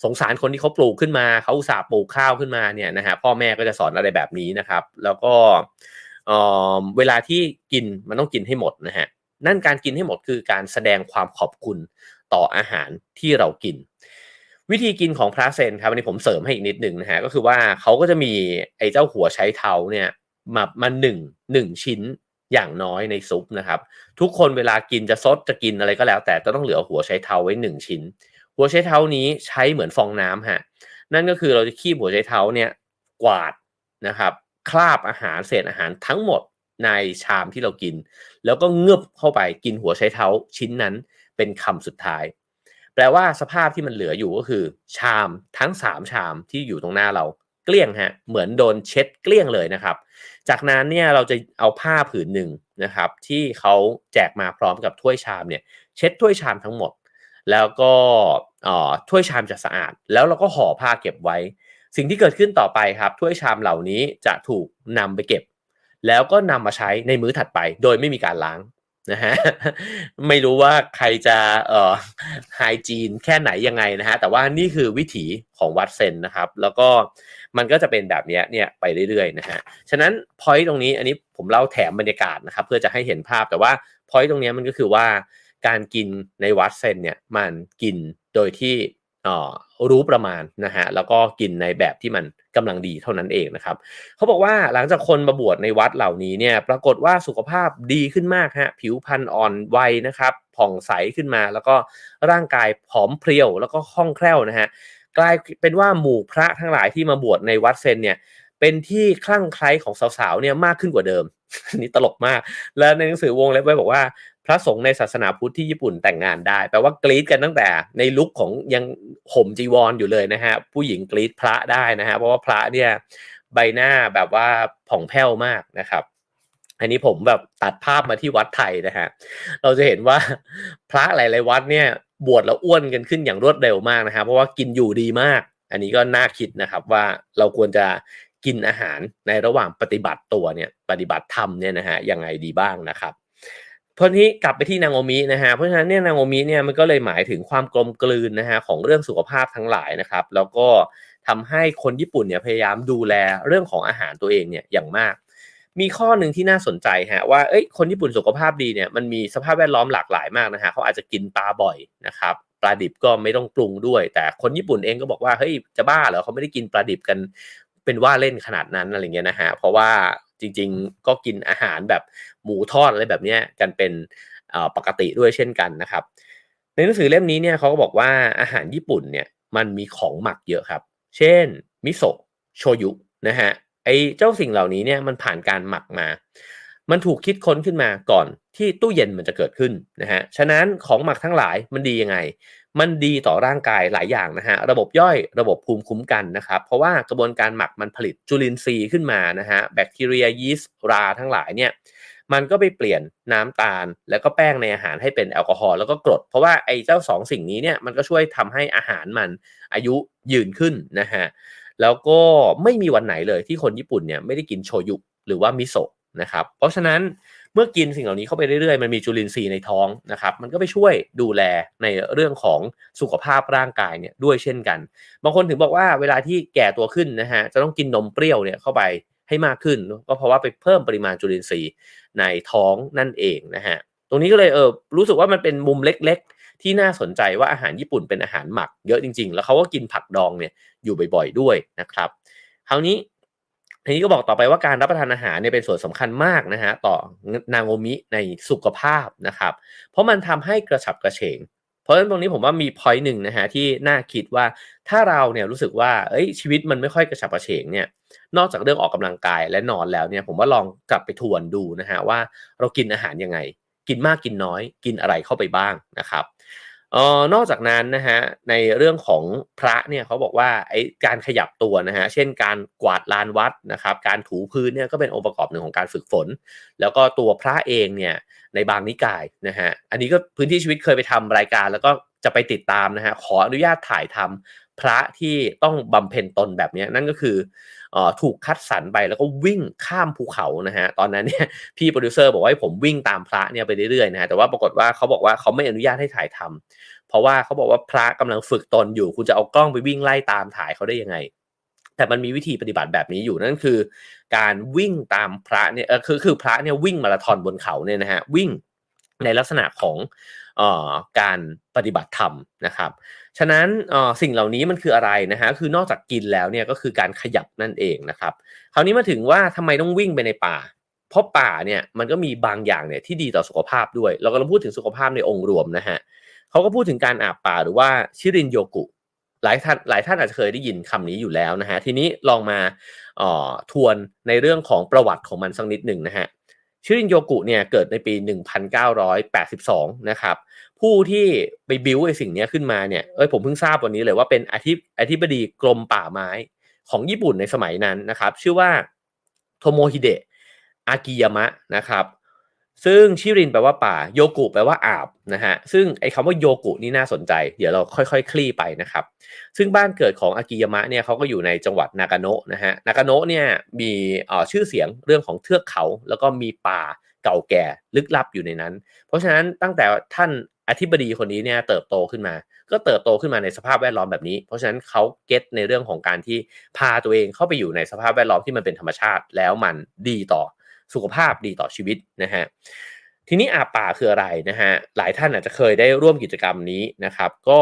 สงสารคนที่เขาปลูกขึ้นมาเขาอุตส่าห์ปลูกข้าวขึ้นมาเนี่ยนะฮะพ่อแม่ก็จะสอนอะไรแบบนี้นะครับ แล้วก็เวลาที่กินมันต้องกินให้หมดนะฮะนั่นการกินให้หมดคือการแสดงความขอบคุณต่ออาหารที่เรากิน วิธีกินของพระเซนครับวันนี้ผมเสริมให้อีกนิดหนึ่งนะฮะก็คือว่าเขาก็จะมีไอ้เจ้าหัวใช้เท้าเนี่ยมามาหนึ่งหนึ่งชิ้น อย่างน้อยในซุปนะครับ ทุกคนเวลากินจะซดจะกินอะไรก็แล้ว แต่จะต้องเหลือหัวใช้เท้าไว้หนึ่งชิ้น หัวใช้เท้านี้ใช้เหมือนฟองน้ำฮะนั่นก็คือเราจะคีบหัวใช้เท้าเนี่ยกวาดนะครับคราบอาหารเศษอาหารทั้งหมดในชามที่เรากิน แล้วก็เงือบเข้าไปกินหัวใช้เท้าชิ้นนั้นเป็นคำสุดท้าย แปลว่าสภาพที่มันเหลืออยู่ก็คือ ชามทั้งสามชามที่อยู่ตรงหน้าเรา เกลี้ยงฮะเหมือนโดนเช็ดเกลี้ยงเลยนะครับ จากนั้นเนี่ยเราจะเอาผ้าผืนหนึ่งนะครับ ที่เขาแจกมาพร้อมกับถ้วยชามเนี่ยเช็ดถ้วยชามทั้งหมด แล้วก็ถ้วยชามจะสะอาด แล้วเราก็ห่อผ้าเก็บไว้ สิ่งที่เกิดขึ้นต่อไปครับถ้วยชามเหล่านี้จะถูกนำไปเก็บ แล้วก็นำมาใช้ในมื้อถัดไป โดยไม่มีการล้าง นะฮะไม่รู้ว่าใครจะเอ่อไฮจีนแค่ไหนยังไงนะฮะแต่ว่านี่คือวิถีของวัดเซนนะครับ แล้วก็มันก็จะเป็นแบบนี้เนี่ยไปเรื่อยๆนะฮะฉะนั้นพอยต์ตรงนี้อันนี้ผมเล่าแถมบรรยากาศนะครับ เพื่อจะให้เห็นภาพแต่ว่าพอยต์ตรงนี้มันก็คือว่าการกินในวัดเซนเนี่ยมันกินโดยที่อ๋อ รู้ประมาณนะฮะแล้วก็กินในแบบที่มันกำลังดีเท่านั้นเองนะครับเขาบอกว่าหลังจากคนมาบวชในวัดเหล่านี้เนี่ยปรากฏว่าสุขภาพดีขึ้นมากฮะผิวพรรณอ่อนวัยนะครับผ่องใสขึ้นมา แล้วก็ร่างกายผอมเพรียว แล้วก็คล่องแคล่วนะฮะกลายเป็นว่าหมู่พระทั้งหลายที่มาบวชในวัดเซนเนี่ยเป็นที่คลั่งไคล้ของสาวๆเนี่ยมากขึ้นกว่าเดิมนี่ตลกมาก และในหนังสือวงเล็บไว้บอกว่า พระสงฆ์ในศาสนาพุทธที่ญี่ปุ่นแต่งงานได้ แปลว่ากรีดกันตั้งแต่ในลุคของยังห่มจีวรออยู่เลยนะฮะ ผู้หญิงกรีดพระได้นะฮะ เพราะว่าพระเนี่ยใบหน้าแบบว่าผ่องแผ้วมากนะครับ อันนี้ผมแบบตัดภาพมาที่วัดไทยนะฮะ เราจะเห็นว่าพระหลายๆวัดเนี่ยบวชแล้วอ้วนกันขึ้นอย่างรวดเร็วมากนะครับเพราะว่ากินอยู่ดีมาก อันนี้ก็น่าคิดนะครับว่าเราควรจะกินอาหารในระหว่างปฏิบัติตัวเนี่ยปฏิบัติธรรมเนี่ยนะฮะยังไงดีบ้างนะครับ พอนี้กลับไปที่นางโอมินะฮะเพราะฉะนั้นเนี่ยนางโอมิเนี่ยมันก็เลยหมายถึงความกลมกลืนนะฮะของเรื่องสุขภาพทั้งหลายนะครับ แล้วก็ทำให้คนญี่ปุ่นเนี่ยพยายามดูแลเรื่องของอาหารตัวเองเนี่ยอย่างมาก มีข้อหนึ่งที่น่าสนใจฮะว่าเอ้ยคนญี่ปุ่นสุขภาพดีเนี่ยมันมีสภาพแวดล้อมหลากหลายมากนะฮะเขาอาจจะกินปลาบ่อยนะครับปลาดิบก็ไม่ต้องปรุงด้วย แต่คนญี่ปุ่นเองก็บอกว่าเฮ้ยจะบ้าเหรอเขาไม่ได้กินปลาดิบกันเป็นว่าเล่นขนาดนั้นอะไรเงี้ยนะฮะเพราะว่า จริง ๆ ก็กินอาหารแบบหมูทอดอะไรแบบนี้กันเป็นปกติด้วยเช่นกันนะครับ ในหนังสือเล่มนี้เนี่ยเขาก็บอกว่าอาหารญี่ปุ่นเนี่ยมันมีของหมักเยอะครับ เช่นมิโซะโชยุนะฮะไอเจ้าสิ่งเหล่านี้เนี่ยมันผ่านการหมักมา มันถูกคิดค้นขึ้นมาก่อนที่ตู้เย็นมันจะเกิดขึ้นนะฮะ ฉะนั้นของหมักทั้งหลายมันดียังไง มันดีต่อร่างกายหลายอย่างนะฮะระบบย่อยระบบภูมิคุ้มกันนะครับ เพราะว่ากระบวนการหมักมันผลิตจุลินทรีย์ขึ้นมานะฮะแบคทีเรียยีสต์ราทั้งหลายเนี่ยมันก็ไปเปลี่ยนน้ำตาล แล้วก็แป้งในอาหารให้เป็นแอลกอฮอล์แล้วก็กรด เพราะว่าไอ้เจ้าสองสิ่งนี้เนี่ยมันก็ช่วยทำให้อาหารมันอายุยืนขึ้นนะฮะแล้วก็ไม่มีวันไหนเลยที่คนญี่ปุ่นเนี่ยไม่ได้กินโชยุหรือว่ามิโซะนะครับเพราะฉะนั้น เมื่อกินสิ่งเหล่านี้เข้าไปเรื่อยๆ มันมีจุลินทรีย์ในท้องนะครับ มันก็ไปช่วยดูแลในเรื่องของสุขภาพร่างกายเนี่ยด้วยเช่นกัน บางคนถึงบอกว่าเวลาที่แก่ตัวขึ้นนะฮะจะต้องกินนมเปรี้ยวเนี่ยเข้าไปให้มากขึ้น ก็เพราะว่าไปเพิ่มปริมาณจุลินทรีย์ในท้องนั่นเองนะฮะตรงนี้ก็เลยเออรู้สึกว่ามันเป็นมุมเล็กๆ ที่น่าสนใจว่าอาหารญี่ปุ่นเป็นอาหารหมักเยอะจริง ๆ แล้วเขาก็กินผักดองเนี่ยอยู่บ่อย ๆ ด้วยนะครับคราวนี้ ทีนี้ก็บอกต่อไปว่าการรับประทานอาหารเนี่ยเป็นส่วนสำคัญมากนะฮะต่อนางโอมิในสุขภาพนะครับ เพราะมันทำให้กระฉับกระเฉง เพราะฉะนั้นตรงนี้ผมว่ามีพอยต์หนึ่งนะฮะที่น่าคิดว่าถ้าเราเนี่ยรู้สึกว่าเอ้ยชีวิตมันไม่ค่อยกระฉับกระเฉงเนี่ยนอกจากเรื่องออกกำลังกายและนอนแล้วเนี่ยผมว่าลองกลับไปทวนดูนะฮะว่าเรากินอาหารยังไง กินมากกินน้อย กินอะไรเข้าไปบ้างนะครับ เอ่อนอกจากนั้นนะฮะในเรื่องของพระเนี่ยเขาบอกว่าไอ้การขยับตัวนะฮะเช่นการกวาดลานวัดนะครับการถูพื้นเนี่ยก็เป็นองค์ประกอบหนึ่งของการฝึกฝน แล้วก็ตัวพระเองเนี่ยในบางนิกายนะฮะอันนี้ก็พื้นที่ชีวิตเคยไปทำรายการ แล้วก็จะไปติดตามนะฮะขออนุญาตถ่ายทำ พระที่ต้องบำเพ็ญตนแบบนี้นั่นก็คือถูกคัดสรรไปแล้วก็วิ่งข้ามภูเขานะฮะตอนนั้นเนี่ยพี่โปรดิวเซอร์บอกว่าให้ผมวิ่งตามพระเนี่ยไปเรื่อยๆนะฮะแต่ว่าปรากฏว่าเขาบอกว่าเขาไม่อนุญาตให้ถ่ายทำเพราะว่าเขาบอกว่าพระกำลังฝึกตนอยู่ คุณจะเอากล้องไปวิ่งไล่ตามถ่ายเขาได้ยังไง แต่มันมีวิธีปฏิบัติแบบนี้อยู่นั่นคือ การวิ่งตามพระเนี่ยคือคือพระเนี่ยวิ่งมาราธอนบนเขาเนี่ยนะฮะวิ่งในลักษณะของออการปฏิบัติธรรมนะครับ ฉะนั้นสิ่งเหล่านี้มันคืออะไรนะฮะคือนอกจากกินแล้วเนี่ยก็คือการขยับนั่นเองนะครับคราวนี้มาถึงว่าทำไมต้องวิ่งไปในป่า เพราะป่าเนี่ยมันก็มีบางอย่างเนี่ยที่ดีต่อสุขภาพด้วย เรากำลังพูดถึงสุขภาพในองค์รวมนะฮะเขาก็พูดถึงการอาบป่าหรือว่าชิรินโยกุหลายท่านหลายท่านอาจจะเคยได้ยินคำนี้อยู่แล้วนะฮะทีนี้ลองมาทวนในเรื่องของประวัติของมันสักนิดหนึ่งนะฮะชิรินโยกุเนี่ยเกิดในปี 1982 นะครับ ผู้ที่ไปบิวไอ้สิ่งนี้ขึ้นมาเนี่ยเอ้ยผมเพิ่งทราบวันนี้เลยว่าเป็นอธิอธิบดีกรมป่าไม้ของญี่ปุ่นในสมัยนั้นนะครับ ชื่อว่าโทโมฮิเดะอากิยามะนะครับซึ่งชิรินแปลว่าป่าโยกุแปลว่าอาบนะฮะซึ่งไอ้คำว่าโยกุนี่น่าสนใจ เดี๋ยวเราค่อยๆคคลี่ไปนะครับ ซึ่งบ้านเกิดของอากิยามะเนี่ยเขาก็อยู่ในจังหวัดนากาโนะนะฮะนากาโนะเนี่ยมีชื่อเสียงเรื่องของเทือกเขา แล้วก็มีป่าเก่าแก่ลึกลับอยู่ในนั้น เพราะฉะนั้นตั้งแต่ท่าน อธิบดีคนนี้เนี่ยเติบโตขึ้นมา ก็เติบโตขึ้นมาในสภาพแวดล้อมแบบนี้ เพราะฉะนั้นเขาเก็ตในเรื่องของการที่พาตัวเองเข้าไปอยู่ในสภาพแวดล้อมที่มันเป็นธรรมชาติ แล้วมันดีต่อสุขภาพดีต่อชีวิตนะฮะทีนี้อาป่าคืออะไรนะฮะหลายท่านอาจจะเคยได้ร่วมกิจกรรมนี้นะครับ ก็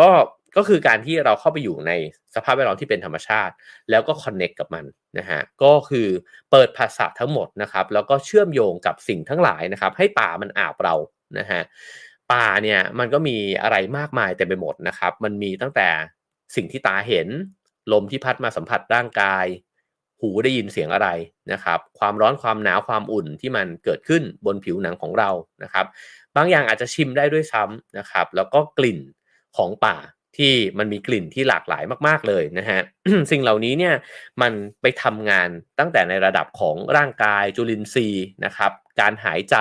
ก็ก็คือการที่เราเข้าไปอยู่ในสภาพแวดล้อมที่เป็นธรรมชาติ แล้วก็คอนเน็กกับมันนะฮะก็คือเปิดภาษาทั้งหมดนะครับ แล้วก็เชื่อมโยงกับสิ่งทั้งหลายนะครับ ให้ป่ามันอาบเรานะฮะ ป่าเนี่ยมันก็มีอะไรมากมายเต็มไปหมดนะครับ มันมีตั้งแต่สิ่งที่ตาเห็น ลมที่พัดมาสัมผัสร่างกาย หูได้ยินเสียงอะไรนะครับ ความร้อนความหนาวความอุ่นที่มันเกิดขึ้นบนผิวหนังของเรานะครับ บางอย่างอาจจะชิมได้ด้วยซ้ำนะครับ แล้วก็กลิ่นของป่าที่มันมีกลิ่นที่หลากหลายมาก ๆ เลยนะฮะ สิ่งเหล่านี้เนี่ยมันไปทำงานตั้งแต่ในระดับของร่างกายจุลินทรีย์นะครับ การหายใจ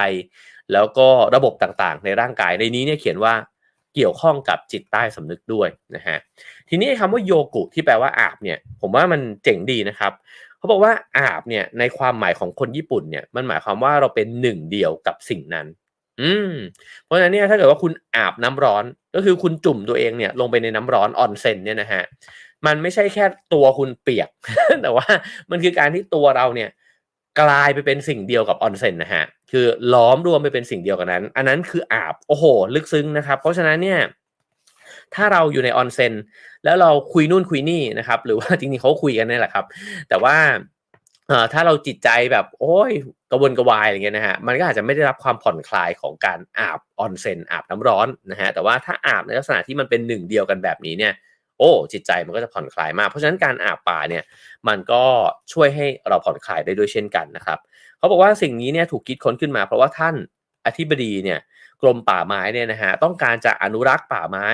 แล้วก็ระบบต่างๆ ในร่างกายในนี้เนี่ยเขียนว่าเกี่ยวข้องกับจิตใต้สำนึกด้วยนะฮะทีนี้คำว่าโยกุที่แปลว่าอาบเนี่ยผมว่ามันเจ๋งดีนะครับเขาบอกว่าอาบเนี่ยในความหมายของคนญี่ปุ่นเนี่ยมันหมายความว่าเราเป็นหนึ่งเดียวกับสิ่งนั้นอืมเพราะฉะนั้นเนี่ยถ้าเกิดว่าคุณอาบน้ำร้อนก็คือคุณจุ่มตัวเองเนี่ยลงไปในน้ำร้อนออนเซนเนี่ยนะฮะมันไม่ใช่แค่ตัวคุณเปียก แต่ว่ามันคือการที่ตัวเราเนี่ย กลายไปเป็นสิ่งเดียวกับออนเซ็นนะฮะคือล้อมรวมไปเป็นสิ่งเดียวกันนั้น อันนั้นคืออาบโอ้โห ลึกซึ้งนะครับ เพราะฉะนั้นเนี่ยถ้าเราอยู่ในออนเซ็นแล้วเราคุยนู่นคุยนี่นะครับ หรือว่าจริงๆเขาคุยกันนี่แหละครับ แต่ว่าถ้าเราจิตใจแบบโอ้ยกระวนกระวายอะไรเงี้ยนะฮะมันก็อาจจะไม่ได้รับความผ่อนคลายของการอาบออนเซ็นอาบน้ำร้อนนะฮะแต่ว่าถ้าอาบในลักษณะที่มันเป็นหนึ่งเดียวกันแบบนี้เนี่ย โอ้จิตใจมันก็จะผ่อนคลายมาก เพราะฉะนั้นการอาบป่าเนี่ยมันก็ช่วยให้เราผ่อนคลายได้ด้วยเช่นกันนะครับเขาบอกว่าสิ่งนี้เนี่ยถูกคิดค้นขึ้นมา เพราะว่าท่านอธิบดีเนี่ยกรมป่าไม้เนี่ยนะฮะต้องการจะอนุรักษ์ป่าไม้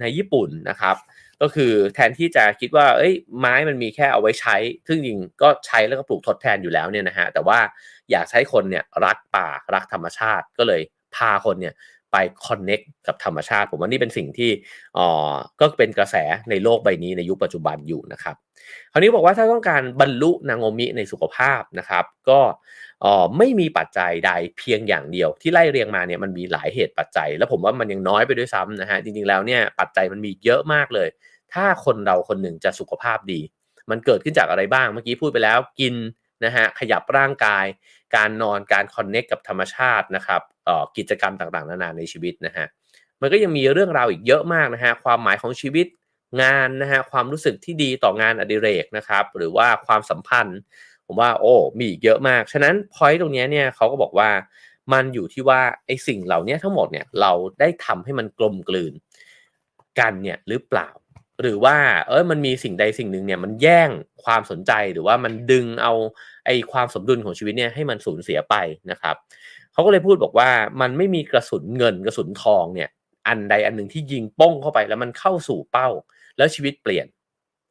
ในญี่ปุ่นนะครับ ก็คือแทนที่จะคิดว่าเอ้ยไม้มันมีแค่เอาไว้ใช้ ซึ่งจริงก็ใช้แล้วก็ปลูกทดแทนอยู่แล้วเนี่ยนะฮะแต่ว่าอยากใช้คนเนี่ยรักป่ารักธรรมชาติก็เลยพาคนเนี่ย ไปคอนเน็กกับธรรมชาติ ผมว่านี่เป็นสิ่งที่อ๋อก็เป็นกระแสในโลกใบนี้ในยุคปัจจุบันอยู่นะครับ คราวนี้บอกว่าถ้าต้องการบรรลุนางโอมิในสุขภาพนะครับ ก็อ๋อไม่มีปัจจัยใดเพียงอย่างเดียว ที่ไล่เรียงมาเนี่ยมันมีหลายเหตุปัจจัย แล้วผมว่ามันยังน้อยไปด้วยซ้ำนะฮะจริงๆแล้วเนี่ยปัจจัยมันมีเยอะมากเลย ถ้าคนเราคนหนึ่งจะสุขภาพดี มันเกิดขึ้นจากอะไรบ้างเมื่อกี้พูดไปแล้วกิน นะฮะขยับร่างกาย การนอนการคอนเน็กกับธรรมชาตินะครับกิจกรรมต่างๆ นานาในชีวิตนะฮะมันก็ยังมีเรื่องราวอีกเยอะมากนะฮะความหมายของชีวิตงานนะฮะความรู้สึกที่ดีต่องานอดิเรกนะครับ หรือว่าความสัมพันธ์ ผมว่าโอ้มีอีกเยอะมาก ฉะนั้นพอยต์ตรงนี้เนี่ยเขาก็บอกว่ามันอยู่ที่ว่าไอ้สิ่งเหล่านี้ทั้งหมดเนี่ยเราได้ทำให้มันกลมกลืนกันเนี่ยหรือเปล่า หรือว่าเออมันมีสิ่งใดสิ่งหนึ่งเนี่ยมันแย่งความสนใจหรือว่ามันดึงเอาไอ้ความสมดุลของชีวิตเนี่ยให้มันสูญเสียไปนะครับเขาก็เลยพูดบอกว่ามันไม่มีกระสุนเงินกระสุนทองเนี่ยอันใดอันหนึ่งที่ยิงป้องเข้าไปแล้วมันเข้าสู่เป้า แล้วชีวิตเปลี่ยน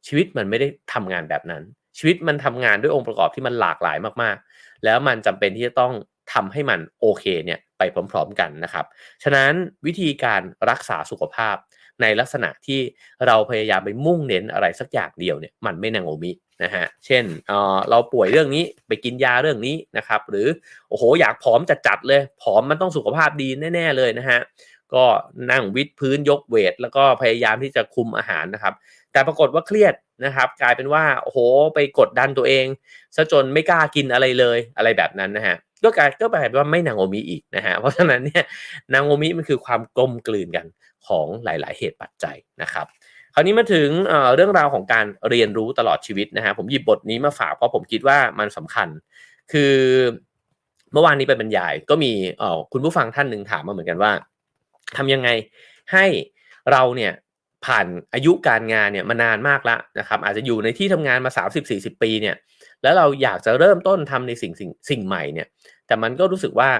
ชีวิตมันไม่ได้ทำงานแบบนั้น ชีวิตมันทำงานด้วยองค์ประกอบที่มันหลากหลายมากๆ แล้วมันจำเป็นที่จะต้องทำให้มันโอเคเนี่ยไปพร้อม ๆ กันนะครับ ฉะนั้นวิธีการรักษาสุขภาพ ในลักษณะที่เราพยายามไปมุ่งเน้นอะไรสักอย่างเดียวเนี่ยมันไม่นางโอมินะฮะเช่นเเราป่วยเรื่องนี้ไปกินยาเรื่องนี้นะครับหรือโอ้โหอยากผอมจัดจัดเลยผอมมันต้องสุขภาพดีแน่ ๆเลยนะฮะก็นั่งวิดพื้นยกเวท แล้วก็พยายามที่จะคุมอาหารนะครับ แต่ปรากฏว่าเครียดนะครับ กลายเป็นว่าโอ้โหไปกดดันตัวเองซะจนไม่กล้ากินอะไรเลยอะไรแบบนั้นนะฮะ ก็กลายก็กลายเป็นว่าไม่นางโอมิอีกนะฮะเพราะฉะนั้นเนี่ยนางโอมิมันคือความกลมกลืนกันของหลาย ๆ เหตุปัจจัยนะครับคราวนี้มาถึงเเรื่องราวของการเรียนรู้ตลอดชีวิตนะฮะผมหยิบบทนี้มาฝากเพราะผมคิดว่ามันสำคัญ คือเมื่อวานนี้ไปบรรยายก็มีคุณผู้ฟังท่านหนึ่งถามมาเหมือนกันว่าทำยังไงให้เราเนี่ยผ่านอายุการงานเนี่ยมานานมากแล้วนะครับ อาจจะอยู่ในที่ทำงานมา 30-40 ปีเนี่ย แล้วเราอยากจะเริ่มต้นทำในสิ่งสิ่งสิ่งใหม่เนี่ยแต่มันก็รู้สึกว่า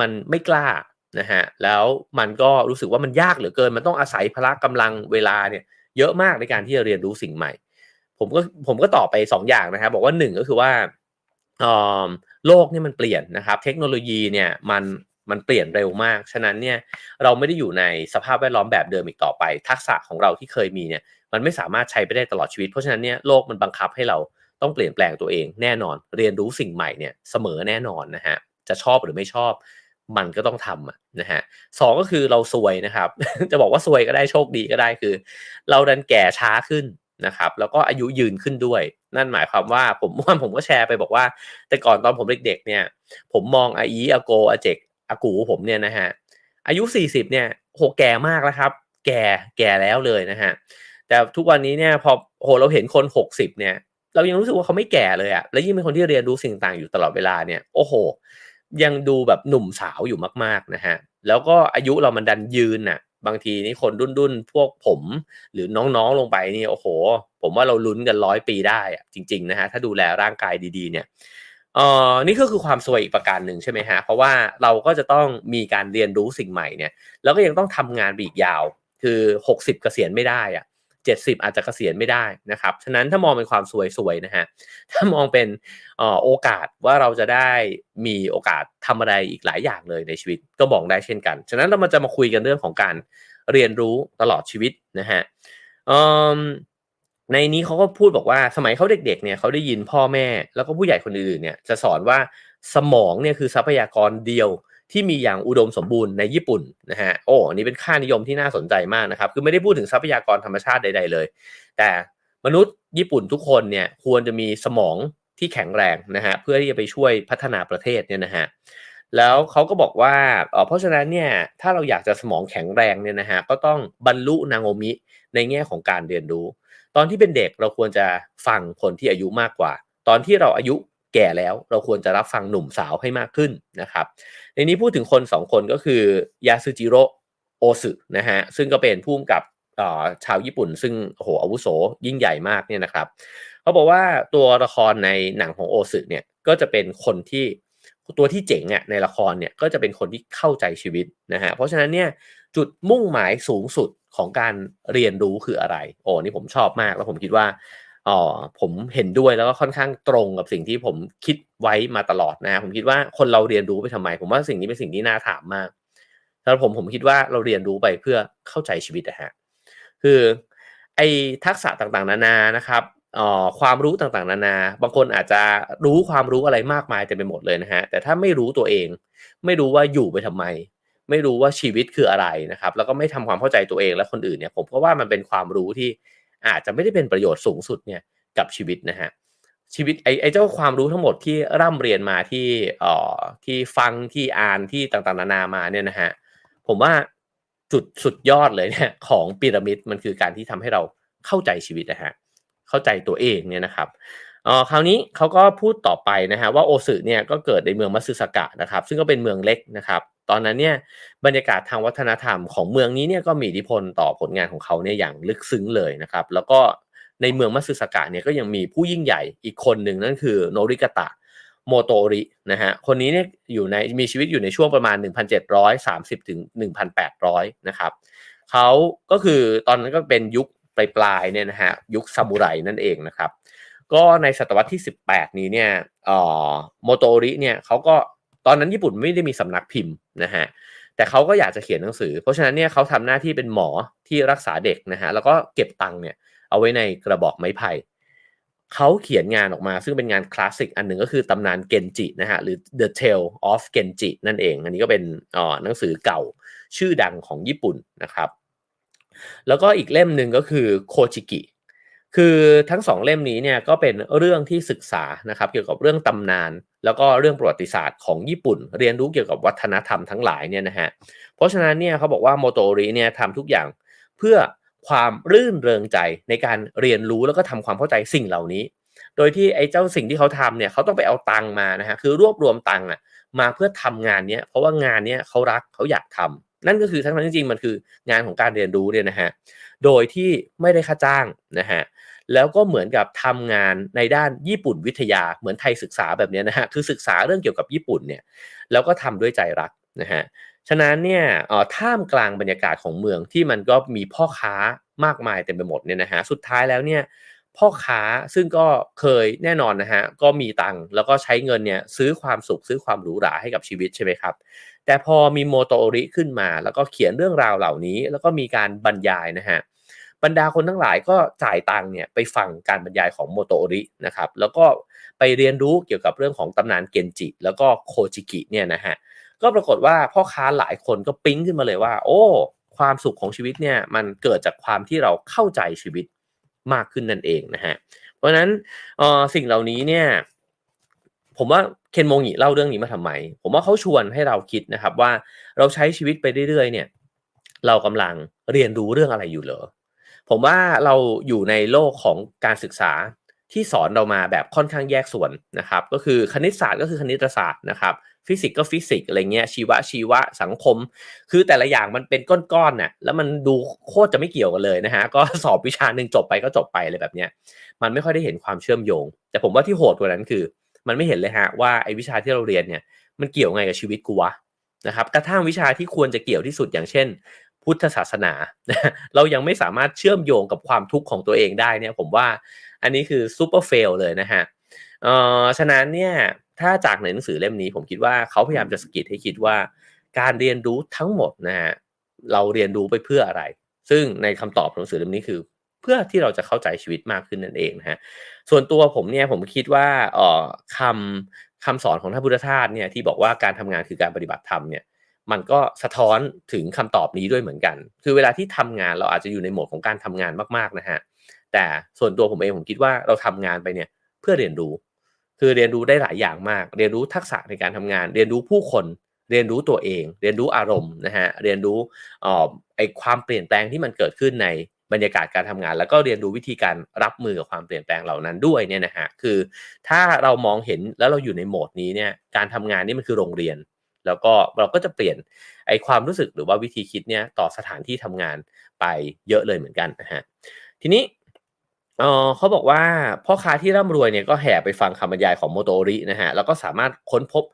มันไม่กล้านะฮะแล้วมันก็รู้สึกว่ามันยากเหลือเกิน มันต้องอาศัยพละกำลังเวลาเนี่ยเยอะมากในการที่จะเรียนรู้สิ่งใหม่ ผมก็ผมก็ตอบไป2อย่างนะครับบอกว่า1ก็คือว่าโลกนี่มันเปลี่ยนนะครับ เทคโนโลยีเนี่ยมันมันเปลี่ยนเร็วมาก ฉะนั้นเนี่ยเราไม่ได้อยู่ในสภาพแวดล้อมแบบเดิมอีกต่อไป ทักษะของเราที่เคยมีเนี่ยมันไม่สามารถใช้ไปได้ตลอดชีวิต เพราะฉะนั้นเนี่ยโลกมันบังคับให้เรา ต้องเปลี่ยนแปลงตัวเองแน่นอน เรียนรู้สิ่งใหม่เนี่ยเสมอแน่นอนนะฮะจะชอบหรือไม่ชอบมันก็ต้องทำนะฮะสองก็คือเราซวยนะครับ จะบอกว่าซวยก็ได้โชคดีก็ได้คือ เราดันแก่ช้าขึ้นนะครับ แล้วก็อายุยืนขึ้นด้วย นั่นหมายความว่าผมว่าผมก็แชร์ไปบอกว่า แต่ก่อนตอนผมเด็กๆเนี่ย ผมมองอาอีอาโกอาเจกอากูผมเนี่ยนะฮะอายุ40เนี่ยโหแก่มากแล้วครับ แก่แก่แล้วเลยนะฮะแต่ทุกวันนี้เนี่ยพอโหเราเห็นคน 60เนี่ย เรายังรู้สึกว่าเขาไม่แก่เลยอะแล้วยิ่งเป็นคนที่เรียนรู้สิ่งต่างอยู่ตลอดเวลาเนี่ย โอ้โห ยังดูแบบหนุ่มสาวอยู่มากๆนะฮะ แล้วก็อายุเรามันดันยืนน่ะ บางทีนี่คนดุนๆ พวกผมหรือน้องๆลงไปนี่โอ้โห ผมว่าเราลุ้นกันร้อยปีได้อะจริง ๆ นะฮะ ถ้าดูแลร่างกายดีๆ เนี่ยเอ่อนี่ก็คือความสวยอีกประการหนึ่งใช่ไหมฮะ เพราะว่าเราก็จะต้องมีการเรียนรู้สิ่งใหม่เนี่ย แล้วก็ยังต้องทำงานอีกยาว คือ 60 เกษียณไม่ได้อะ 70 อาจจะเกษียณไม่ได้นะครับฉะนั้นถ้ามองเป็นความสวยสวยนะฮะถ้ามองเป็นโอกาสว่าเราจะได้มีโอกาสทำอะไรอีกหลายอย่างเลยในชีวิตก็บอกได้เช่นกัน ฉะนั้นเรามาจะมาคุยกันเรื่องของการเรียนรู้ตลอดชีวิตนะฮะในนี้เขาก็พูดบอกว่าสมัยเขาเด็กๆเนี่ยเขาได้ยินพ่อแม่แล้วก็ผู้ใหญ่คนอื่นเนี่ยจะสอนว่าสมองเนี่ยคือทรัพยากรเดียว ที่มีอย่างอุดมสมบูรณ์ในญี่ปุ่นนะฮะโอ้อันนี้เป็นค่านิยมที่น่าสนใจมากนะครับ คือไม่ได้พูดถึงทรัพยากรธรรมชาติใด ๆ เลย แต่มนุษย์ญี่ปุ่นทุกคนเนี่ยควรจะมีสมองที่แข็งแรงนะฮะเพื่อที่จะไปช่วยพัฒนาประเทศเนี่ยนะฮะแล้วเขาก็บอกว่าเพราะฉะนั้นเนี่ยถ้าเราอยากจะสมองแข็งแรงเนี่ยนะฮะก็ต้องบรรลุนางโอมิในแง่ของการเรียนรู้ ตอนที่เป็นเด็กเราควรจะฟังคนที่อายุมากกว่า ตอนที่เราอายุ แก่แล้วเราควรจะรับฟังหนุ่มสาวให้มากขึ้นนะครับ ในนี้พูดถึงคนสองคนก็คือยาซึจิโร่โอสึนะฮะซึ่งก็เป็นผู้กกับชาวญี่ปุ่น ซึ่งโหอาวุโสยิ่งใหญ่มากเนี่ยนะครับเขาบอกว่าตัวละครในหนังของโอสึเนี่ยก็จะเป็นคนที่ตัวที่เจ๋งอะในละครเนี่ยก็จะเป็นคนที่เข้าใจชีวิตนะฮะเพราะฉะนั้นเนี่ยจุดมุ่งหมายสูงสุดของการเรียนรู้คืออะไร โอ้นี่ผมชอบมากแล้วผมคิดว่า อ๋อผมเห็นด้วยแล้วก็ค่อนข้างตรงกับสิ่งที่ผมคิดไว้มาตลอดนะผมคิดว่าคนเราเรียนรู้ไปทำไม ผมว่าสิ่งนี้เป็นสิ่งที่น่าถามมากสำหรับผมผมคิดว่าเราเรียนรู้ไปเพื่อเข้าใจชีวิตนะฮะคือไอ้ทักษะต่างๆ นานานะครับอ๋อความรู้ต่างๆ นานา บางคนอาจจะรู้ความรู้อะไรมากมายเต็มไปหมดเลยนะฮะแต่ถ้าไม่รู้ตัวเอง ไม่รู้ว่าอยู่ไปทำไม ไม่รู้ว่าชีวิตคืออะไรนะครับ แล้วก็ไม่ทำความเข้าใจตัวเองและคนอื่นเนี่ย ผมก็ว่ามันเป็นความรู้ที่ อาจจะไม่ได้เป็นประโยชน์สูงสุดเนี่ยกับชีวิตนะฮะชีวิตไอ้ไอเจ้าความรู้ทั้งหมดที่ร่ำเรียนมาที่เอ่อที่ฟังที่อ่านที่ต่างๆนานามาเนี่ยนะฮะผมว่าจุดสุดยอดเลยเนี่ยของพีระมิดมันคือการที่ทำให้เราเข้าใจชีวิตนะฮะเข้าใจตัวเองเนี่ยนะครับ อ่อคราวนี้เขาก็พูดต่อไปนะฮะว่าโอสึเนี่ยก็เกิดในเมืองมัตสึสกะนะครับซึ่งก็เป็นเมืองเล็กนะครับตอนนั้นเนี่ยบรรยากาศทางวัฒนธรรมของเมืองนี้เนี่ยก็มีอิทธิพลต่อผลงานของเขาเนี่ยอย่างลึกซึ้งเลยนะครับแล้วก็ในเมืองมัตสึสกะเนี่ยก็ยังมีผู้ยิ่งใหญ่อีกคนหนึ่งนั่นคือโนริกะตะโมโตรินะฮะคนนี้เนี่ยอยู่ในมีชีวิตอยู่ในช่วงประมาณ 1,730 ถึง 1,800 นะครับเขาก็คือตอนนั้นก็เป็นยุคปลายปลายเนี่ยนะฮะยุคซามูไรนั่นเองนะครับ ก็ในศตวรรษที่ 18 นี้เนี่ยโมโตริเนี่ยเขาก็ตอนนั้นญี่ปุ่นไม่ได้มีสำนักพิมพ์นะฮะแต่เขาก็อยากจะเขียนหนังสือ เพราะฉะนั้นเนี่ยเขาทำหน้าที่เป็นหมอที่รักษาเด็กนะฮะแล้วก็เก็บตังค์เนี่ยเอาไว้ในกระบอกไม้ไผ่เขาเขียนงานออกมาซึ่งเป็นงานคลาสสิกอันหนึ่งก็คือตำนานเกนจินะฮะหรือ The Tale of Genji นั่นเอง อันนี้ก็เป็นอ๋อหนังสือเก่าชื่อดังของญี่ปุ่นนะครับ แล้วก็อีกเล่มหนึ่งก็คือโคจิกิ คือทั้งสองเล่มนี้เนี่ยก็เป็นเรื่องที่ศึกษานะครับเกี่ยวกับเรื่องตำนาน แล้วก็เรื่องประวัติศาสตร์ของญี่ปุ่น เรียนรู้เกี่ยวกับวัฒนธรรมทั้งหลายเนี่ยนะฮะเพราะฉะนั้นเนี่ยเขาบอกว่าโมโตริเนี่ยทำทุกอย่างเพื่อความรื่นเริงใจในการเรียนรู้แล้วก็ทำความเข้าใจสิ่งเหล่านี้ โดยที่ไอ้เจ้าสิ่งที่เขาทำเนี่ยเขาต้องไปเอาตังมานะฮะคือรวบรวมตังอะมาเพื่อทำงานเนี้ยเพราะว่างานเนี้ยเขารักเขาอยากทำนั่นก็คือทั้งนั้นจริงๆมันคืองานของการเรียนรู้เนี่ยนะฮะ โดยที่ไม่ได้ค่าจ้างนะฮะแล้วก็เหมือนกับทำงานในด้านญี่ปุ่นวิทยาเหมือนไทยศึกษาแบบนี้นะฮะคือศึกษาเรื่องเกี่ยวกับญี่ปุ่นเนี่ยแล้วก็ทำด้วยใจรักนะฮะฉะนั้นเนี่ยท่ามกลางบรรยากาศของเมืองที่มันก็มีพ่อค้ามากมายเต็มไปหมดเนี่ยนะฮะสุดท้ายแล้วเนี่ยพ่อค้าซึ่งก็เคยแน่นอนนะฮะก็มีตังค์แล้วก็ใช้เงินเนี่ยซื้อความสุขซื้อความหรูหราให้กับชีวิตใช่ไหมครับ แต่พอมีโมโตริขึ้นมา แล้วก็เขียนเรื่องราวเหล่านี้ แล้วก็มีการบรรยายนะฮะ บรรดาคนทั้งหลายก็จ่ายตังเนี่ยไปฟังการบรรยายของโมโตโอรินะครับแล้วก็ไปเรียนรู้เกี่ยวกับเรื่องของตำนานเกนจิ แล้วก็โคจิกิเนี่ยนะฮะก็ปรากฏว่าพ่อค้าหลายคนก็ปิ๊งขึ้นมาเลยว่า โอ้ความสุขของชีวิตเนี่ยมันเกิดจากความที่เราเข้าใจชีวิตมากขึ้นนั่นเองนะฮะเพราะฉะนั้นสิ่งเหล่านี้เนี่ยผมว่าเคนโมงิเล่าเรื่องนี้มาทำไม ผมว่าเขาชวนให้เราคิดนะครับว่าเราใช้ชีวิตไปเรื่อยๆเนี่ย เรากำลังเรียนรู้เรื่องอะไรอยู่เหรอ ผมว่าเราอยู่ในโลกของการศึกษาที่สอนเรามาแบบค่อนข้างแยกส่วนนะครับ ก็คือคณิตศาสตร์ก็คือคณิตศาสตร์นะครับ ฟิสิกส์ก็ฟิสิกส์อะไรเงี้ยชีวะชีวะสังคม คือแต่ละอย่างมันเป็นก้อนๆน่ะแล้วมันดูโคตรจะไม่เกี่ยวกันเลยนะฮะก็สอบวิชาหนึ่งจบไปก็จบไปเลยแบบเนี้ยมันไม่ค่อยได้เห็นความเชื่อมโยง แต่ผมว่าที่โหดกว่านั้นคือ มันไม่เห็นเลยฮะว่าไอ้วิชาที่เราเรียนเนี่ยมันเกี่ยวไงกับชีวิตกูวะนะครับกระทั่งวิชาที่ควรจะเกี่ยวที่สุดอย่างเช่น พุทธศาสนา เรายังไม่สามารถเชื่อมโยงกับความทุกข์ของตัวเองได้เนี่ยผมว่าอันนี้คือซูเปอร์เฟลเลยนะฮะเอ่อฉะนั้นเนี่ยถ้าจากในหนังสือเล่มนี้ผมคิดว่าเขาพยายามจะสกิดให้คิดว่า การเรียนรู้ทั้งหมดนะฮะเราเรียนรู้ไปเพื่ออะไร ซึ่งในคำตอบของหนังสือเล่มนี้คือ เพื่อที่เราจะเข้าใจชีวิตมากขึ้นนั่นเองนะฮะส่วนตัวผมเนี่ยผมคิดว่าเอ่อคำคำสอนของท่านพุทธทาสเนี่ยที่บอกว่าการทำงานคือการปฏิบัติธรรมเนี่ย มันก็สะท้อนถึงคำตอบนี้ด้วยเหมือนกัน คือเวลาที่ทำงานเราอาจจะอยู่ในโหมดของการทำงานมากๆนะฮะ แต่ส่วนตัวผมเองผมคิดว่าเราทำงานไปเนี่ยเพื่อเรียนรู้ คือเรียนรู้ได้หลายอย่างมาก เรียนรู้ทักษะในการทำงาน เรียนรู้ผู้คน เรียนรู้ตัวเอง เรียนรู้อารมณ์นะฮะ เรียนรู้ออไอความเปลี่ยนแปลงที่มันเกิดขึ้นในบรรยากาศการทำงาน แล้วก็เรียนรู้วิธีการรับมือกับความเปลี่ยนแปลงเหล่านั้นด้วยเนี่ยนะฮะ คือถ้าเรามองเห็นแล้วเราอยู่ในโหมดนี้เนี่ย การทำงานนี่มันคือโรงเรียน แล้วก็เราก็จะเปลี่ยนไอความรู้สึกหรือว่าวิธีคิดเนี่ยต่อสถานที่ทำงานไปเยอะเลยเหมือนกันนะฮะทีนี้เออเขาบอกว่าพ่อค้าที่ร่ำรวยเนี่ยก็แห่ไปฟังคำบรรยายของโมโตรินะฮะแล้วก็สามารถค้นพบ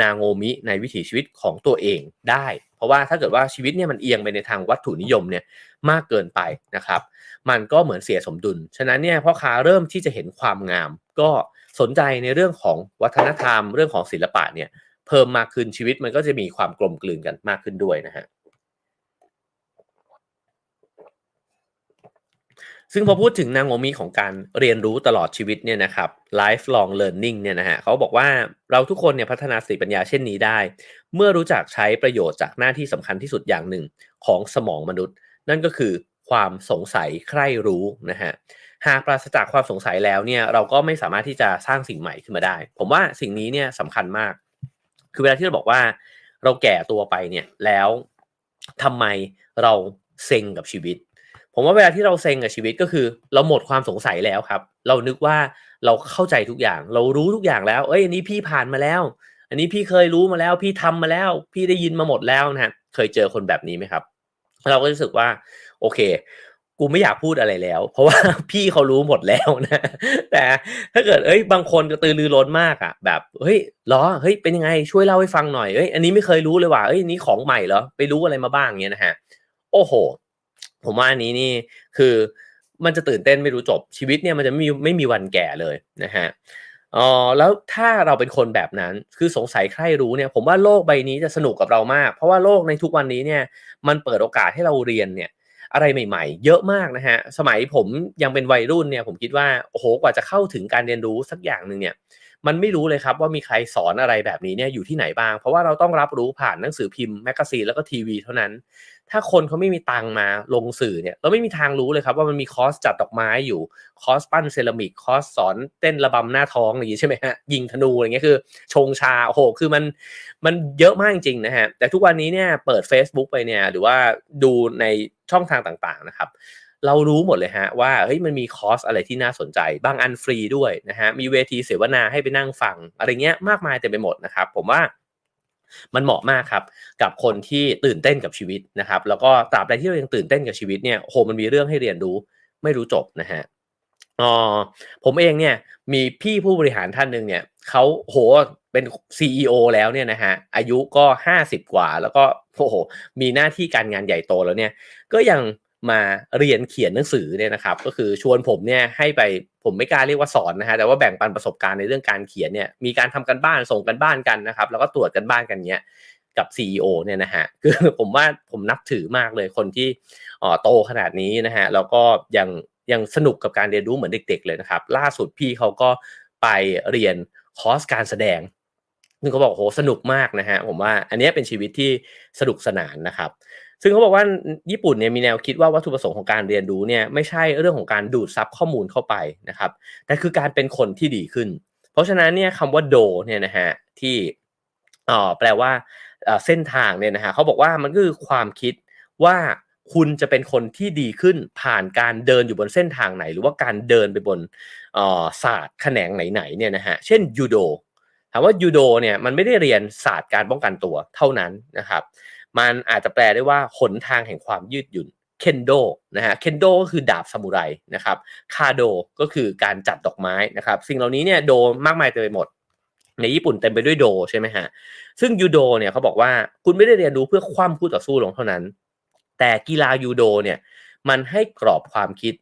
นางโงมิในวิถีชีวิตของตัวเองได้ เพราะว่าถ้าเกิดว่าชีวิตเนี่ยมันเอียงไปในทางวัตถุนิยมเนี่ยมากเกินไปนะครับ มันก็เหมือนเสียสมดุล ฉะนั้นเนี่ยพ่อค้าเริ่มที่จะเห็นความงาม ก็สนใจในเรื่องของวัฒนธรรมเรื่องของศิลปะเนี่ย เพิ่มมากขึ้นชีวิตมันก็จะมีความกลมกลืนกันมากขึ้นด้วยนะฮะซึ่งพอพูดถึงนางโงมีของการเรียนรู้ตลอดชีวิตเนี่ยนะครับ lifelong learning เนี่ยนะฮะเขาบอกว่าเราทุกคนเนี่ยพัฒนาสติปัญญาเช่นนี้ได้ เมื่อรู้จักใช้ประโยชน์จากหน้าที่สำคัญที่สุดอย่างหนึ่งของสมองมนุษย์ นั่นก็คือความสงสัยใคร่รู้นะฮะหากปราศจากความสงสัยแล้วเนี่ยเราก็ไม่สามารถที่จะสร้างสิ่งใหม่ขึ้นมาได้ ผมว่าสิ่งนี้เนี่ยสำคัญมาก คือเวลาที่เราบอกว่าเราแก่ตัวไปเนี่ยแล้วทำไมเราเซ็งกับชีวิต ผมว่าเวลาที่เราเซ็งกับชีวิตก็คือ เราหมดความสงสัยแล้วครับ เรานึกว่าเราเข้าใจทุกอย่าง เรารู้ทุกอย่างแล้ว เอ้ยอันนี้พี่ผ่านมาแล้ว อันนี้พี่เคยรู้มาแล้ว พี่ทำมาแล้ว พี่ได้ยินมาหมดแล้วนะฮะเคยเจอคนแบบนี้ไหมครับ เราก็รู้สึกว่า โอเค กูไม่อยากพูดอะไรแล้ว เพราะว่าพี่เขารู้หมดแล้วนะ แต่ถ้าเกิดเอ้ยบางคนกระตือรือร้นมากอะ แบบเฮ้ยล้อเฮ้ยเป็นยังไงช่วยเล่าให้ฟังหน่อยเอ้ยอันนี้ไม่เคยรู้เลยว่ะเอ้ยนี้ของใหม่เหรอไปรู้อะไรมาบ้างเงี้ยนะฮะโอ้โห ผมว่าอันนี้นี่คือมันจะตื่นเต้นไม่รู้จบชีวิตเนี่ยมันจะไม่มีไม่มีวันแก่เลยนะฮะอ๋อแล้วถ้าเราเป็นคนแบบนั้นคือสงสัยใครรู้เนี่ย ผมว่าโลกใบนี้จะสนุกกับเรามาก เพราะว่าโลกในทุกวันนี้เนี่ย มันเปิดโอกาสให้เราเรียนเนี่ย อะไรใหม่ ๆ เยอะมากนะฮะสมัยผมยังเป็นวัยรุ่นเนี่ยผมคิดว่าโอ้โหกว่าจะเข้าถึงการเรียนรู้สักอย่างหนึ่งเนี่ยมันไม่รู้เลยครับว่ามีใครสอนอะไรแบบนี้เนี่ยอยู่ที่ไหนบ้าง เพราะว่าเราต้องรับรู้ผ่านหนังสือพิมพ์แมกกาซีนแล้วก็ทีวีเท่านั้น ถ้าคนเขาไม่มีตังมาลงสื่อเนี่ยเราไม่มีทางรู้เลยครับว่ามันมีคอร์สจัดดอกไม้อยู่คอร์สปั้นเซรามิกคอร์สสอนเต้นระบำหน้าท้องอย่างนี้ใช่ไหมฮะยิงธนูอะไรเงี้ยคือ ชงชาโอ้โหคือมันมันเยอะมากจริงๆนะฮะแต่ทุกวันนี้เนี่ยเปิด Facebook ไปเนี่ยหรือว่าดูในช่องทางต่างๆนะครับเรารู้หมดเลยฮะว่าเฮ้ยมันมีคอร์สอะไรที่น่าสนใจ บางอันฟรีด้วยนะฮะมีเวทีเสวนาให้ไปนั่งฟังอะไรเงี้ยมากมายเต็มไปหมดนะครับผมว่า มันเหมาะมากครับกับคนที่ตื่นเต้นกับชีวิตนะครับ แล้วก็ตราบใดที่เรายังตื่นเต้นกับชีวิตเนี่ยโหมันมีเรื่องให้เรียนรู้ไม่รู้จบนะฮะอ๋อผมเองเนี่ยมีพี่ผู้บริหารท่านหนึ่งเนี่ยเขาโหเป็น CEO แล้วเนี่ยนะฮะอายุก็ห้าสิบกว่า แล้วก็โอ้โหมีหน้าที่การงานใหญ่โตแล้วเนี่ย ก็ยัง มาเรียนเขียนหนังสือเนี่ยนะครับ ก็คือชวนผมเนี่ยให้ไปผมไม่กล้าเรียกว่าสอนนะฮะแต่ว่าแบ่งปันประสบการณ์ในเรื่องการเขียนเนี่ยมีการทำกันบ้านส่งกันบ้านกันนะครับ แล้วก็ตรวจกันบ้านกันเนี้ยกับ CEO เนี่ยนะฮะคือผมว่าผมนับถือมากเลยคนที่อ๋อโตขนาดนี้นะฮะแล้วก็ยังยังสนุกกับการเรียนรู้เหมือนเด็ก ๆ เลยนะครับ ล่าสุดพี่เขาก็ไปเรียนคอร์สการแสดงซึ่งเขาบอกโหสนุกมากนะฮะผมว่าอันนี้เป็นชีวิตที่สนุกสนานนะครับ ซึ่งเขาบอกว่าญี่ปุ่นเนี่ยมีแนวคิดว่าวัตถุประสงค์ของการเรียนรู้เนี่ยไม่ใช่เรื่องของการดูดซับข้อมูลเข้าไปนะครับ แต่คือการเป็นคนที่ดีขึ้น เพราะฉะนั้นเนี่ยคำว่าโดเนี่ยนะฮะที่อ๋อแปลว่าเส้นทางเนี่ยนะฮะเขาบอกว่ามันก็คือความคิดว่าคุณจะเป็นคนที่ดีขึ้นผ่านการเดินอยู่บนเส้นทางไหน หรือว่าการเดินไปบนศาสตร์แขนงไหนๆเนี่ยนะฮะเช่นยูโดถามว่ายูโดเนี่ยมันไม่ได้เรียนศาสตร์การป้องกันตัวเท่านั้นนะครับ มันอาจจะแปลได้ว่าหนทางแห่งความยืดหยุ่นเคนโดนะฮะเคนโดก็คือดาบซามูไรนะครับคาโดก็คือการจัดดอกไม้นะครับสิ่งเหล่านี้เนี่ยโดมากมายเต็มไปหมด ในญี่ปุ่นเต็มไปด้วยโดใช่ไหมฮะซึ่งยูโดเนี่ยเขาบอกว่าคุณไม่ได้เรียนรู้เพื่อคว่ำคู่ต่อสู้ลงเท่านั้น แต่กีฬายูโดเนี่ยมันให้กรอบความคิด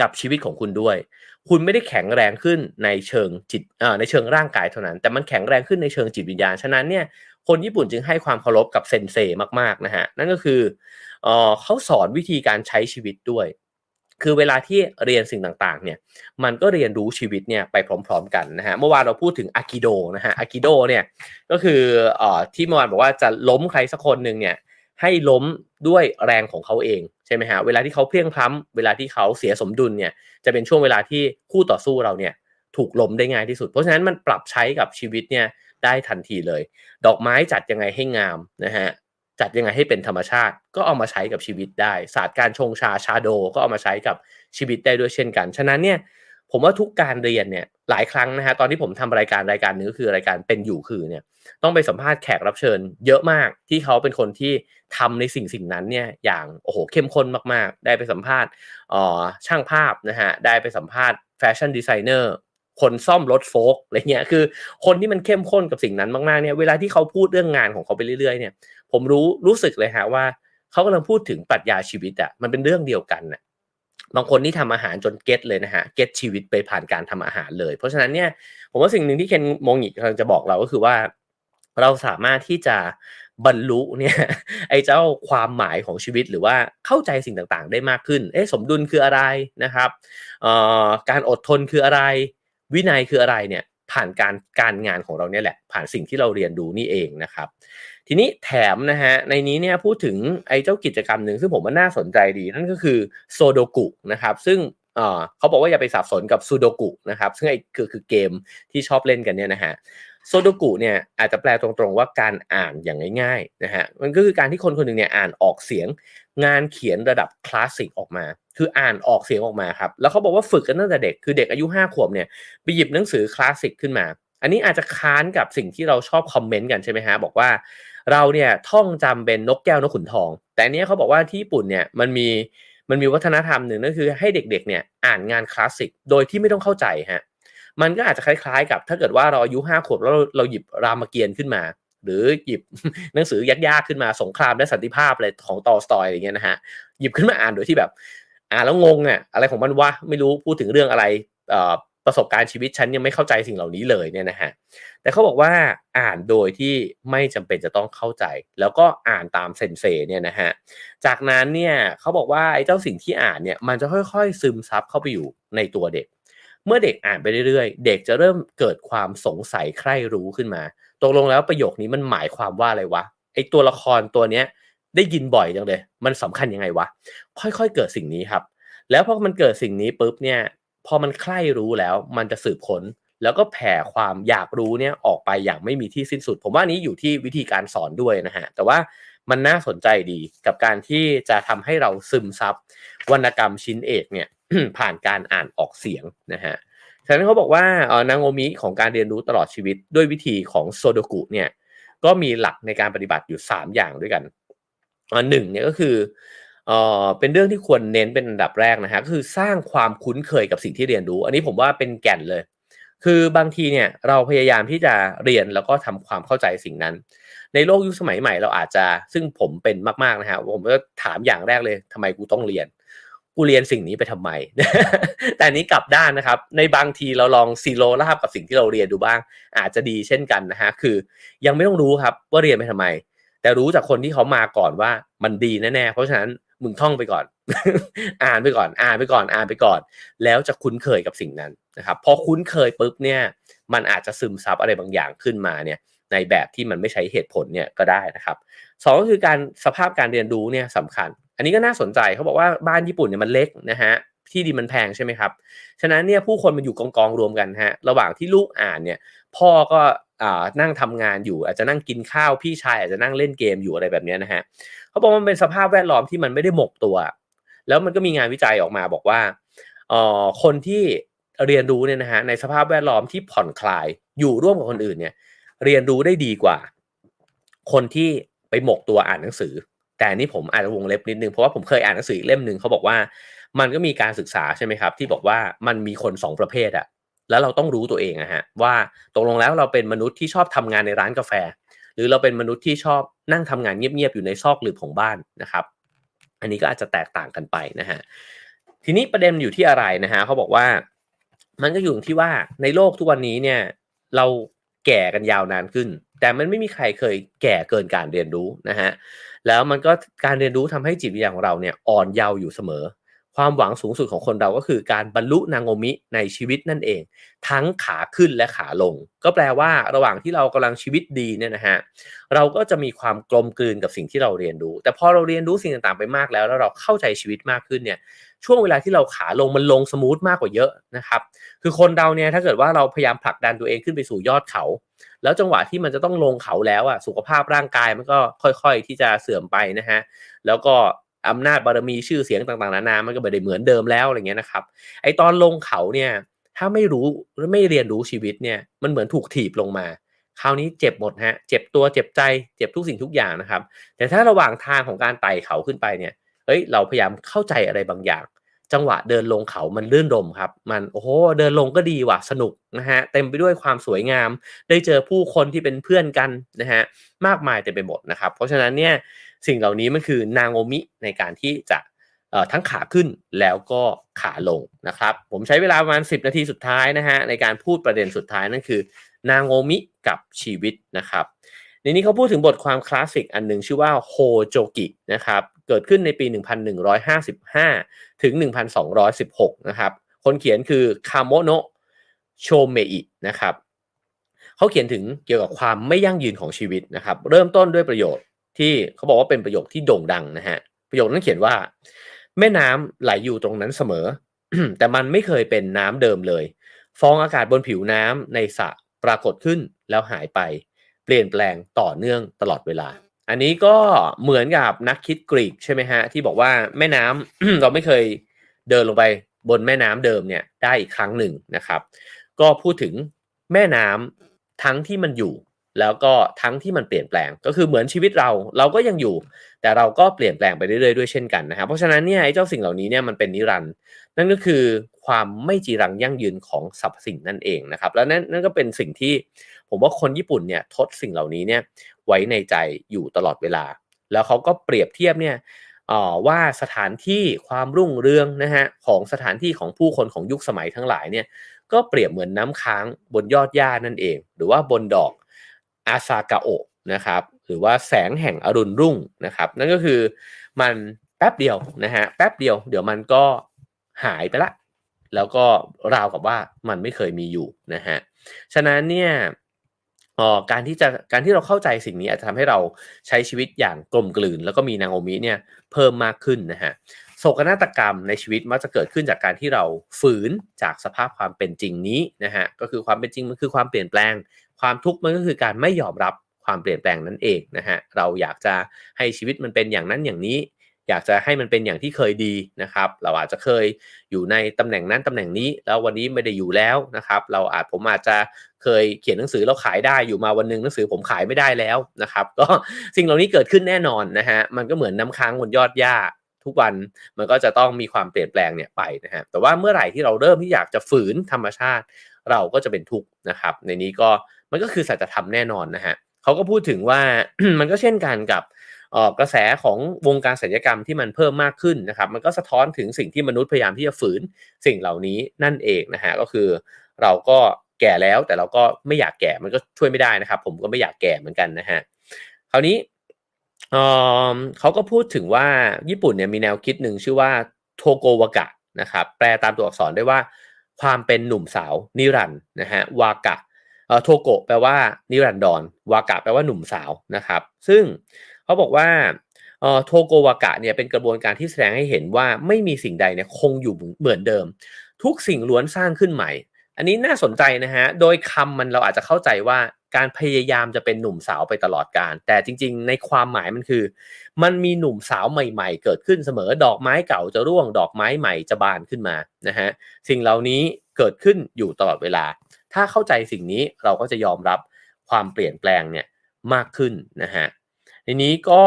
กับชีวิตของคุณด้วย คุณไม่ได้แข็งแรงขึ้นในเชิงจิตในเชิงร่างกายเท่านั้น แต่มันแข็งแรงขึ้นในเชิงจิตวิญญาณ ฉะนั้นเนี่ย คนญี่ปุ่นจึงให้ความเคารพกับเซนเซมากๆนะฮะนั่นก็คือเออเขาสอนวิธีการใช้ชีวิตด้วย คือเวลาที่เรียนสิ่งต่างๆเนี่ยมันก็เรียนรู้ชีวิตเนี่ยไปพร้อม ๆ กันนะฮะเมื่อวานเราพูดถึงอากิโดนะฮะอากิโดเนี่ยก็คือเอ่อที่เมื่อวานบอกว่าจะล้มใครสักคนหนึ่งเนี่ยให้ล้มด้วยแรงของเขาเองใช่ไหมฮะเวลาที่เขาเพียงพล้ำเวลาที่เขาเสียสมดุลเนี่ยจะเป็นช่วงเวลาที่คู่ต่อสู้เราเนี่ยถูกล้มได้ง่ายที่สุด เพราะฉะนั้นมันปรับใช้กับชีวิตเนี่ย ได้ทันทีเลย ดอกไม้จัดยังไงให้งามนะฮะจัดยังไงให้เป็นธรรมชาติ ก็เอามาใช้กับชีวิตได้ ศาสตร์การชงชาชาโด ก็เอามาใช้กับชีวิตได้ด้วยเช่นกัน ฉะนั้นเนี่ยผมว่าทุกการเรียนเนี่ยหลายครั้งนะฮะตอนที่ผมทำรายการรายการนึงก็คือรายการเป็นอยู่คือเนี่ยต้องไปสัมภาษณ์แขกรับเชิญ เยอะมากที่เขาเป็นคนที่ทำในสิ่งสิ่งนั้นเนี่ยอย่างโอ้โหเข้มข้นมากๆ ได้ไปสัมภาษณ์ช่างภาพนะฮะได้ไปสัมภาษณ์แฟชั่นดีไซเนอร์ คนซ่อมรถโฟกอะไรเงี้ยคือ คนที่มันเข้มข้นกับสิ่งนั้นมากๆเนี่ยเวลาที่เขาพูดเรื่องงานของเขาไปเรื่อยๆเนี่ย ผมรู้รู้สึกเลยฮะว่าเขากำลังพูดถึงปรัชญาชีวิตอะมันเป็นเรื่องเดียวกันน่ะบางคนที่ทำอาหารจนเก็ตเลยนะฮะเก็ตชีวิตไปผ่านการทำอาหารเลย เพราะฉะนั้นเนี่ยผมว่าสิ่งหนึ่งที่เคนมองอีกกำลังจะบอกเราก็คือว่า เราสามารถที่จะบรรลุเนี่ยไอ้เจ้าความหมายของชีวิตหรือว่าเข้าใจสิ่งต่างๆ ได้มากขึ้น เอ๊ะสมดุลคืออะไรนะครับเอ่อการอดทนคืออะไร วินัยคืออะไรเนี่ยผ่านการการงานของเราเนี่ยแหละ ผ่านสิ่งที่เราเรียนรู้นี่เองนะครับ ทีนี้แถมนะฮะในนี้เนี่ยพูดถึงไอ้เจ้ากิจกรรมหนึ่งซึ่งผมว่าน่าสนใจดี นั่นก็คือโซโดกุนะครับ ซึ่งเขาบอกว่าอย่าไปสับสนกับซูโดกุนะครับ ซึ่งไอ้คือคือเกมที่ชอบเล่นกันเนี่ยนะฮะโซโดกุเนี่ยอาจจะแปลตรงๆว่าการอ่านอย่างง่ายๆนะฮะมันก็คือการที่คนคนหนึ่งเนี่ยอ่านออกเสียง งานเขียนระดับคลาสสิกออกมา คืออ่านออกเสียงออกมาครับ แล้วเขาบอกว่าฝึกกันตั้งแต่เด็ก คือเด็กอายุห้าขวบเนี่ยไปหยิบหนังสือคลาสสิกขึ้นมา อันนี้อาจจะค้านกับสิ่งที่เราชอบคอมเมนต์กันใช่ไหมฮะ บอกว่าเราเนี่ยท่องจำเป็นนกแก้วนกขุนทอง แต่อันนี้เขาบอกว่าที่ญี่ปุ่นเนี่ยมันมีมันมีวัฒนธรรมหนึ่งนั่นคือให้เด็กๆเนี่ยอ่านงานคลาสสิกโดยที่ไม่ต้องเข้าใจฮะมันก็อาจจะคล้ายๆ กับถ้าเกิดว่าเราอายุห้าขวบแล้วเราหยิบรามเกียรติ์ขึ้นมา หรือหยิบหนังสือยากๆขึ้นมาสงครามและสันติภาพอะไรของตอสตอยอย่างเงี้ยนะฮะหยิบขึ้นมาอ่านโดยที่แบบอ่านแล้วงงอะอะไรของมันวะไม่รู้พูดถึงเรื่องอะไรประสบการณ์ชีวิตฉันยังไม่เข้าใจสิ่งเหล่านี้เลยเนี่ยนะฮะแต่เขาบอกว่าอ่านโดยที่ไม่จำเป็นจะต้องเข้าใจ แล้วก็อ่านตามเซนเซเนี่ยนะฮะจากนั้นเนี่ยเขาบอกว่าไอ้เจ้าสิ่งที่อ่านเนี่ยมันจะค่อยๆ ซึมซับเข้าไปอยู่ในตัวเด็ก เมื่อเด็กอ่านไปเรื่อยๆ เด็กจะเริ่มเกิดความสงสัยใคร่รู้ขึ้นมา ตกลงแล้วประโยคนี้มันหมายความว่าอะไรวะไอตัวละครตัวเนี้ยได้ยินบ่อยจังเลย มันสำคัญยังไงวะ ค่อยๆเกิดสิ่งนี้ครับ แล้วพอมันเกิดสิ่งนี้ปุ๊บเนี่ย พอมันใคร่รู้แล้ว มันจะสืบค้น แล้วก็แผ่ความอยากรู้เนี่ยออกไปอย่างไม่มีที่สิ้นสุด ผมว่านี้อยู่ที่วิธีการสอนด้วยนะฮะ แต่ว่ามันน่าสนใจดีกับการที่จะทำให้เราซึมซับวรรณกรรมชิ้นเอกเนี่ยผ่านการอ่านออกเสียงนะฮะ ฉะนั้นเขาบอกว่านางโอมิของการเรียนรู้ตลอดชีวิตด้วยวิธีของโซโดกุเนี่ยก็มีหลักในการปฏิบัติอยู่ 3 อย่างด้วยกันอันหนึ่งเนี่ยก็คือเอ่อเป็นเรื่องที่ควรเน้นเป็นอันดับแรกนะฮะก็คือสร้างความคุ้นเคยกับสิ่งที่เรียนรู้ อันนี้ผมว่าเป็นแก่นเลย คือบางทีเนี่ยเราพยายามที่จะเรียนแล้วก็ทำความเข้าใจสิ่งนั้น ในโลกยุคสมัยใหม่เราอาจจะซึ่งผมเป็นมากๆนะฮะผมก็ถามอย่างแรกเลยทำไมกูต้องเรียน กูเรียนสิ่งนี้ไปทำไม แต่นี้กลับด้านนะครับ ในบางทีเราลองซีโร่ราบกับสิ่งที่เราเรียนดูบ้าง อาจจะดีเช่นกันนะฮะ คือยังไม่ต้องรู้ครับว่าเรียนไปทำไม แต่รู้จากคนที่เขามาก่อนว่ามันดีแน่ๆ เพราะฉะนั้นมึงท่องไปก่อน อ่านไปก่อน อ่านไปก่อน อ่านไปก่อน แล้วจะคุ้นเคยกับสิ่งนั้นนะครับพอคุ้นเคยปุ๊บเนี่ย มันอาจจะซึมซับอะไรบางอย่างขึ้นมาเนี่ย ในแบบที่มันไม่ใช้เหตุผลเนี่ยก็ได้นะครับสองก็คือการสภาพการเรียนรู้เนี่ยสำคัญ อันนี้ก็น่าสนใจเขาบอกว่าบ้านญี่ปุ่นเนี่ยมันเล็กนะฮะที่ดินมันแพงใช่ไหมครับ ฉะนั้นเนี่ยผู้คนมันอยู่กองกองรวมกันฮะ ระหว่างที่ลูกอ่านเนี่ย พ่อก็นั่งทำงานอยู่ อาจจะนั่งกินข้าวพี่ชายอาจจะนั่งเล่นเกมอยู่อะไรแบบนี้นะฮะเขาบอกมันเป็นสภาพแวดล้อมที่มันไม่ได้หมกตัว แล้วมันก็มีงานวิจัยออกมาบอกว่าอ่อคนที่เรียนรู้เนี่ยนะฮะในสภาพแวดล้อมที่ผ่อนคลายอยู่ร่วมกับคนอื่นเนี่ย เรียนรู้ได้ดีกว่า คนที่ไปหมกตัวอ่านหนังสือ แต่นี่ผมอ่านวงเล็บนิดนึงเพราะว่าผมเคยอ่านหนังสือเล่มหนึ่งเขาบอกว่ามันก็มีการศึกษาใช่ไหมครับ ที่บอกว่ามันมีคนสองประเภทอะแล้วเราต้องรู้ตัวเองอะฮะว่าตกลงแล้วเราเป็นมนุษย์ที่ชอบทำงานในร้านกาแฟ หรือเราเป็นมนุษย์ที่ชอบนั่งทำงานเงียบๆอยู่ในซอกหลืบของบ้านนะครับ อันนี้ก็อาจจะแตกต่างกันไปนะฮะทีนี้ประเด็นอยู่ที่อะไรนะฮะเขาบอกว่ามันก็อยู่ที่ว่าในโลกทุกวันนี้เนี่ยเราแก่กันยาวนานขึ้น แต่มันไม่มีใครเคยแก่เกินการเรียนรู้นะฮะ แล้วมันก็การเรียนรู้ทำให้จิตวิญญาณของเราเนี่ยอ่อนเยาว์อยู่เสมอ ความหวังสูงสุดของคนเราก็คือการบรรลุนางโอมิในชีวิตนั่นเอง ทั้งขาขึ้นและขาลง ก็แปลว่าระหว่างที่เรากำลังชีวิตดีเนี่ยนะฮะเราก็จะมีความกลมกลืนกับสิ่งที่เราเรียนรู้ แต่พอเราเรียนรู้สิ่งต่างๆไปมากแล้ว แล้วเราเข้าใจชีวิตมากขึ้นเนี่ยช่วงเวลาที่เราขาลงมันลงสมูทมากกว่าเยอะนะครับคือคนเราเนี่ยถ้าเกิดว่าเราพยายามผลักดันตัวเองขึ้นไปสู่ยอดเขา แล้วจังหวะที่มันจะต้องลงเขาแล้วอะสุขภาพร่างกายมันก็ค่อย ๆ ที่จะเสื่อมไปนะฮะแล้วก็ อำนาจบารมีชื่อเสียงต่างๆนานามันก็ไม่ได้เหมือนเดิมแล้วอะไรเงี้ยนะครับ ไอตอนลงเขาเนี่ย ถ้าไม่รู้ไม่เรียนรู้ชีวิตเนี่ย มันเหมือนถูกถีบลงมา คราวนี้เจ็บหมดฮะ เจ็บตัวเจ็บใจ เจ็บทุกสิ่งทุกอย่างนะครับ แต่ถ้าระหว่างทางของการไต่เขาขึ้นไปเนี่ย เฮ้ย เราพยายามเข้าใจอะไรบางอย่าง จังหวะเดินลงเขามันลื่นลมครับ มันโอ้โห เดินลงก็ดีว่ะ สนุกนะฮะ เต็มไปด้วยความสวยงาม ได้เจอผู้คนที่เป็นเพื่อนกันนะฮะ มากมายเต็มไปหมดนะครับ เพราะฉะนั้นเนี่ยสิ่งเหล่านี้มันคือนางโอมิในการที่จะทั้งขาขึ้นแล้วก็ขาลงนะครับ ผมใช้เวลาประมาณ 10 นาทีสุดท้ายนะฮะในการพูดประเด็นสุดท้ายนั่นคือ นาโงมิกับชีวิตนะครับ ในนี้เขาพูดถึงบทความคลาสสิกอันหนึ่งชื่อว่าโฮโจกินะครับเกิดขึ้นในปี 1155 ถึง 1216 นะครับ คนเขียนคือคาโมโนะโชเมอินะครับเขาเขียนถึงเกี่ยวกับความไม่ยั่งยืนของชีวิตนะครับ เริ่มต้นด้วยประโยชน์ ที่เขาบอกว่าเป็นประโยคที่โด่งดังนะฮะ ประโยคนั้นเขียนว่า แม่น้ำไหลอยู่ตรงนั้นเสมอ แต่มันไม่เคยเป็นน้ำเดิมเลย ฟองอากาศบนผิวน้ำในสระปรากฏขึ้นแล้วหายไป เปลี่ยนแปลงต่อเนื่องตลอดเวลา อันนี้ก็เหมือนกับนักคิดกรีกใช่ไหมฮะ ที่บอกว่าแม่น้ำเราไม่เคยเดินลงไปบนแม่น้ำเดิมเนี่ยได้อีกครั้งหนึ่งนะครับ ก็พูดถึงแม่น้ำทั้งที่มันอยู่ แล้วก็ทั้งที่มันเปลี่ยนแปลงก็คือเหมือนชีวิตเราเราก็ยังอยู่ แต่เราก็เปลี่ยนแปลงไปเรื่อยๆด้วยเช่นกันนะครับเพราะฉะนั้นเนี่ยไอ้เจ้าสิ่งเหล่านี้เนี่ยมันเป็นนิรันด์นั่นก็คือความไม่จีรังยั่งยืนของสรรพสิ่งนั่นเองนะครับ แล้วนั่นนั่นก็เป็นสิ่งที่ผมว่าคนญี่ปุ่นเนี่ยทดสิ่งเหล่านี้เนี่ยไว้ในใจอยู่ตลอดเวลา แล้วเขาก็เปรียบเทียบเนี่ยว่าสถานที่ความรุ่งเรืองนะฮะของสถานที่ของผู้คนของยุคสมัยทั้งหลายเนี่ยก็เปรียบเหมือนน้ำค้างบนยอดหญ้านั่นเอง หรือว่าบนดอก อาซากาโอนะครับหรือว่าแสงแห่งอรุณรุ่งนะครับนั่นก็คือมันแป๊บเดียวนะฮะแป๊บเดียวเดี๋ยวมันก็หายไปละ แล้วก็ราวกับว่ามันไม่เคยมีอยู่นะฮะฉะนั้นเนี่ยออการที่จะการที่เราเข้าใจสิ่งนี้อาจจะทำให้เราใช้ชีวิตอย่างกลมกลืน แล้วก็มีนางโอมิเนี่ยเพิ่มมากขึ้นนะฮะโศกนาฏกรรมในชีวิตมักจะเกิดขึ้นจากการที่เราฝืนจากสภาพความเป็นจริงนี้นะฮะก็คือความเป็นจริงมันคือความเปลี่ยนแปลง ความทุกข์มันก็คือการไม่ยอมรับความเปลี่ยนแปลงนั่นเองนะฮะเราอยากจะให้ชีวิตมันเป็นอย่างนั้นอย่างนี้ อยากจะให้มันเป็นอย่างที่เคยดีนะครับ เราอาจจะเคยอยู่ในตำแหน่งนั้นตำแหน่งนี้ แล้ววันนี้ไม่ได้อยู่แล้วนะครับ เราอาจผมอาจจะเคยเขียนหนังสือแล้วขายได้อยู่มาวันนึงหนังสือผมขายไม่ได้แล้วนะครับ ก็สิ่งเหล่านี้เกิดขึ้นแน่นอนนะฮะมันก็เหมือนน้าค้างบนยอดหญ้าทุกวันมันก็จะต้องมีความเปลี่ยนแปลงเนี่ยไปนะฮะแต่ว่าเมื่อไหร่ที่เราเริ่มที่อยากจะฝืนธรรมชาติ เราก็จะเป็นทุกข์นะครับ ในนี้ก็ มันก็คือสัจธรรมแน่นอนนะฮะเขาก็พูดถึงว่ามันก็เช่นกันกับกระแสของวงการศัลยกรรมที่มันเพิ่มมากขึ้นนะครับ มันก็สะท้อนถึงสิ่งที่มนุษย์พยายามที่จะฝืนสิ่งเหล่านี้นั่นเองนะฮะก็คือเราก็แก่แล้วแต่เราก็ไม่อยากแก่มันก็ช่วยไม่ได้นะครับ ผมก็ไม่อยากแก่เหมือนกันนะฮะคราวนี้เขาก็พูดถึงว่าญี่ปุ่นเนี่ยมีแนวคิดหนึ่งชื่อว่าโทโกวากะนะครับแปลตามตัวอักษรได้ว่าความเป็นหนุ่มสาวนิรันด์นะฮะวากะ โทโกะแปลว่านิรันดรวากะแปลว่าหนุ่มสาวนะครับ ซึ่งเขาบอกว่าโทโกวากะเนี่ยเป็นกระบวนการที่แสดงให้เห็นว่าไม่มีสิ่งใดเนี่ยคงอยู่เหมือนเดิม ทุกสิ่งล้วนสร้างขึ้นใหม่ อันนี้น่าสนใจนะฮะโดยคำมันเราอาจจะเข้าใจว่าการพยายามจะเป็นหนุ่มสาวไปตลอดการ แต่จริงๆ ในความหมายมันคือ มันมีหนุ่มสาวใหม่ๆ เกิดขึ้นเสมอดอกไม้เก่าจะร่วง ดอกไม้ใหม่จะบานขึ้นมานะฮะสิ่งเหล่านี้เกิดขึ้นอยู่ตลอดเวลา ถ้าเข้าใจสิ่งนี้เราก็จะยอมรับความเปลี่ยนแปลงเนี่ยมากขึ้นนะฮะทีนี้ก็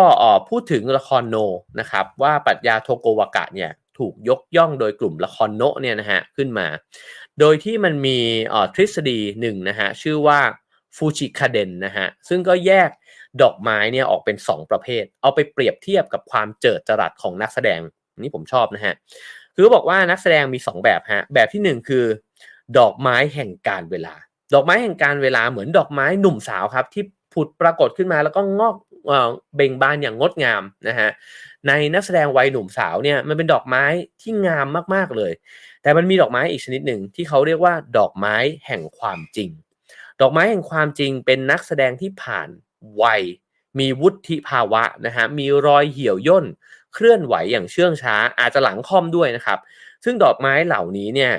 พูดถึงละครโนนะครับว่าปรัชญาโทโกวากะเนี่ยถูกยกย่องโดยกลุ่มละครโนเนี่ยนะฮะขึ้นมา โดยที่มันมีทฤษฎีหนึ่งนะฮะชื่อว่าฟูจิคาเดนนะฮะซึ่งก็แยกดอกไม้เนี่ยออกเป็น 2 ประเภท เอาไปเปรียบเทียบกับความเจิดจรัสของนักแสดงนี่ผมชอบนะฮะคือบอกว่านักแสดงมี 2 แบบฮะแบบที่ 1 คือ ดอกไม้แห่งการเวลา ดอกไม้แห่งการเวลาเหมือนดอกไม้หนุ่มสาวครับ ที่ผุดปรากฏขึ้นมาแล้วก็งอกเบ่งบานอย่างงดงามนะฮะในนักแสดงวัยหนุ่มสาวเนี่ยมันเป็นดอกไม้ที่งามมากๆเลย แต่มันมีดอกไม้อีกชนิดหนึ่งที่เขาเรียกว่า ดอกไม้แห่งความจริง ดอกไม้แห่งความจริงเป็นนักแสดงที่ผ่านวัย มีวุฒิภาวะนะฮะมีรอยเหี่ยวย่น เคลื่อนไหวอย่างเชื่องช้าอาจจะหลังค่อมด้วยนะครับ ซึ่งดอกไม้เหล่านี้เนี่ย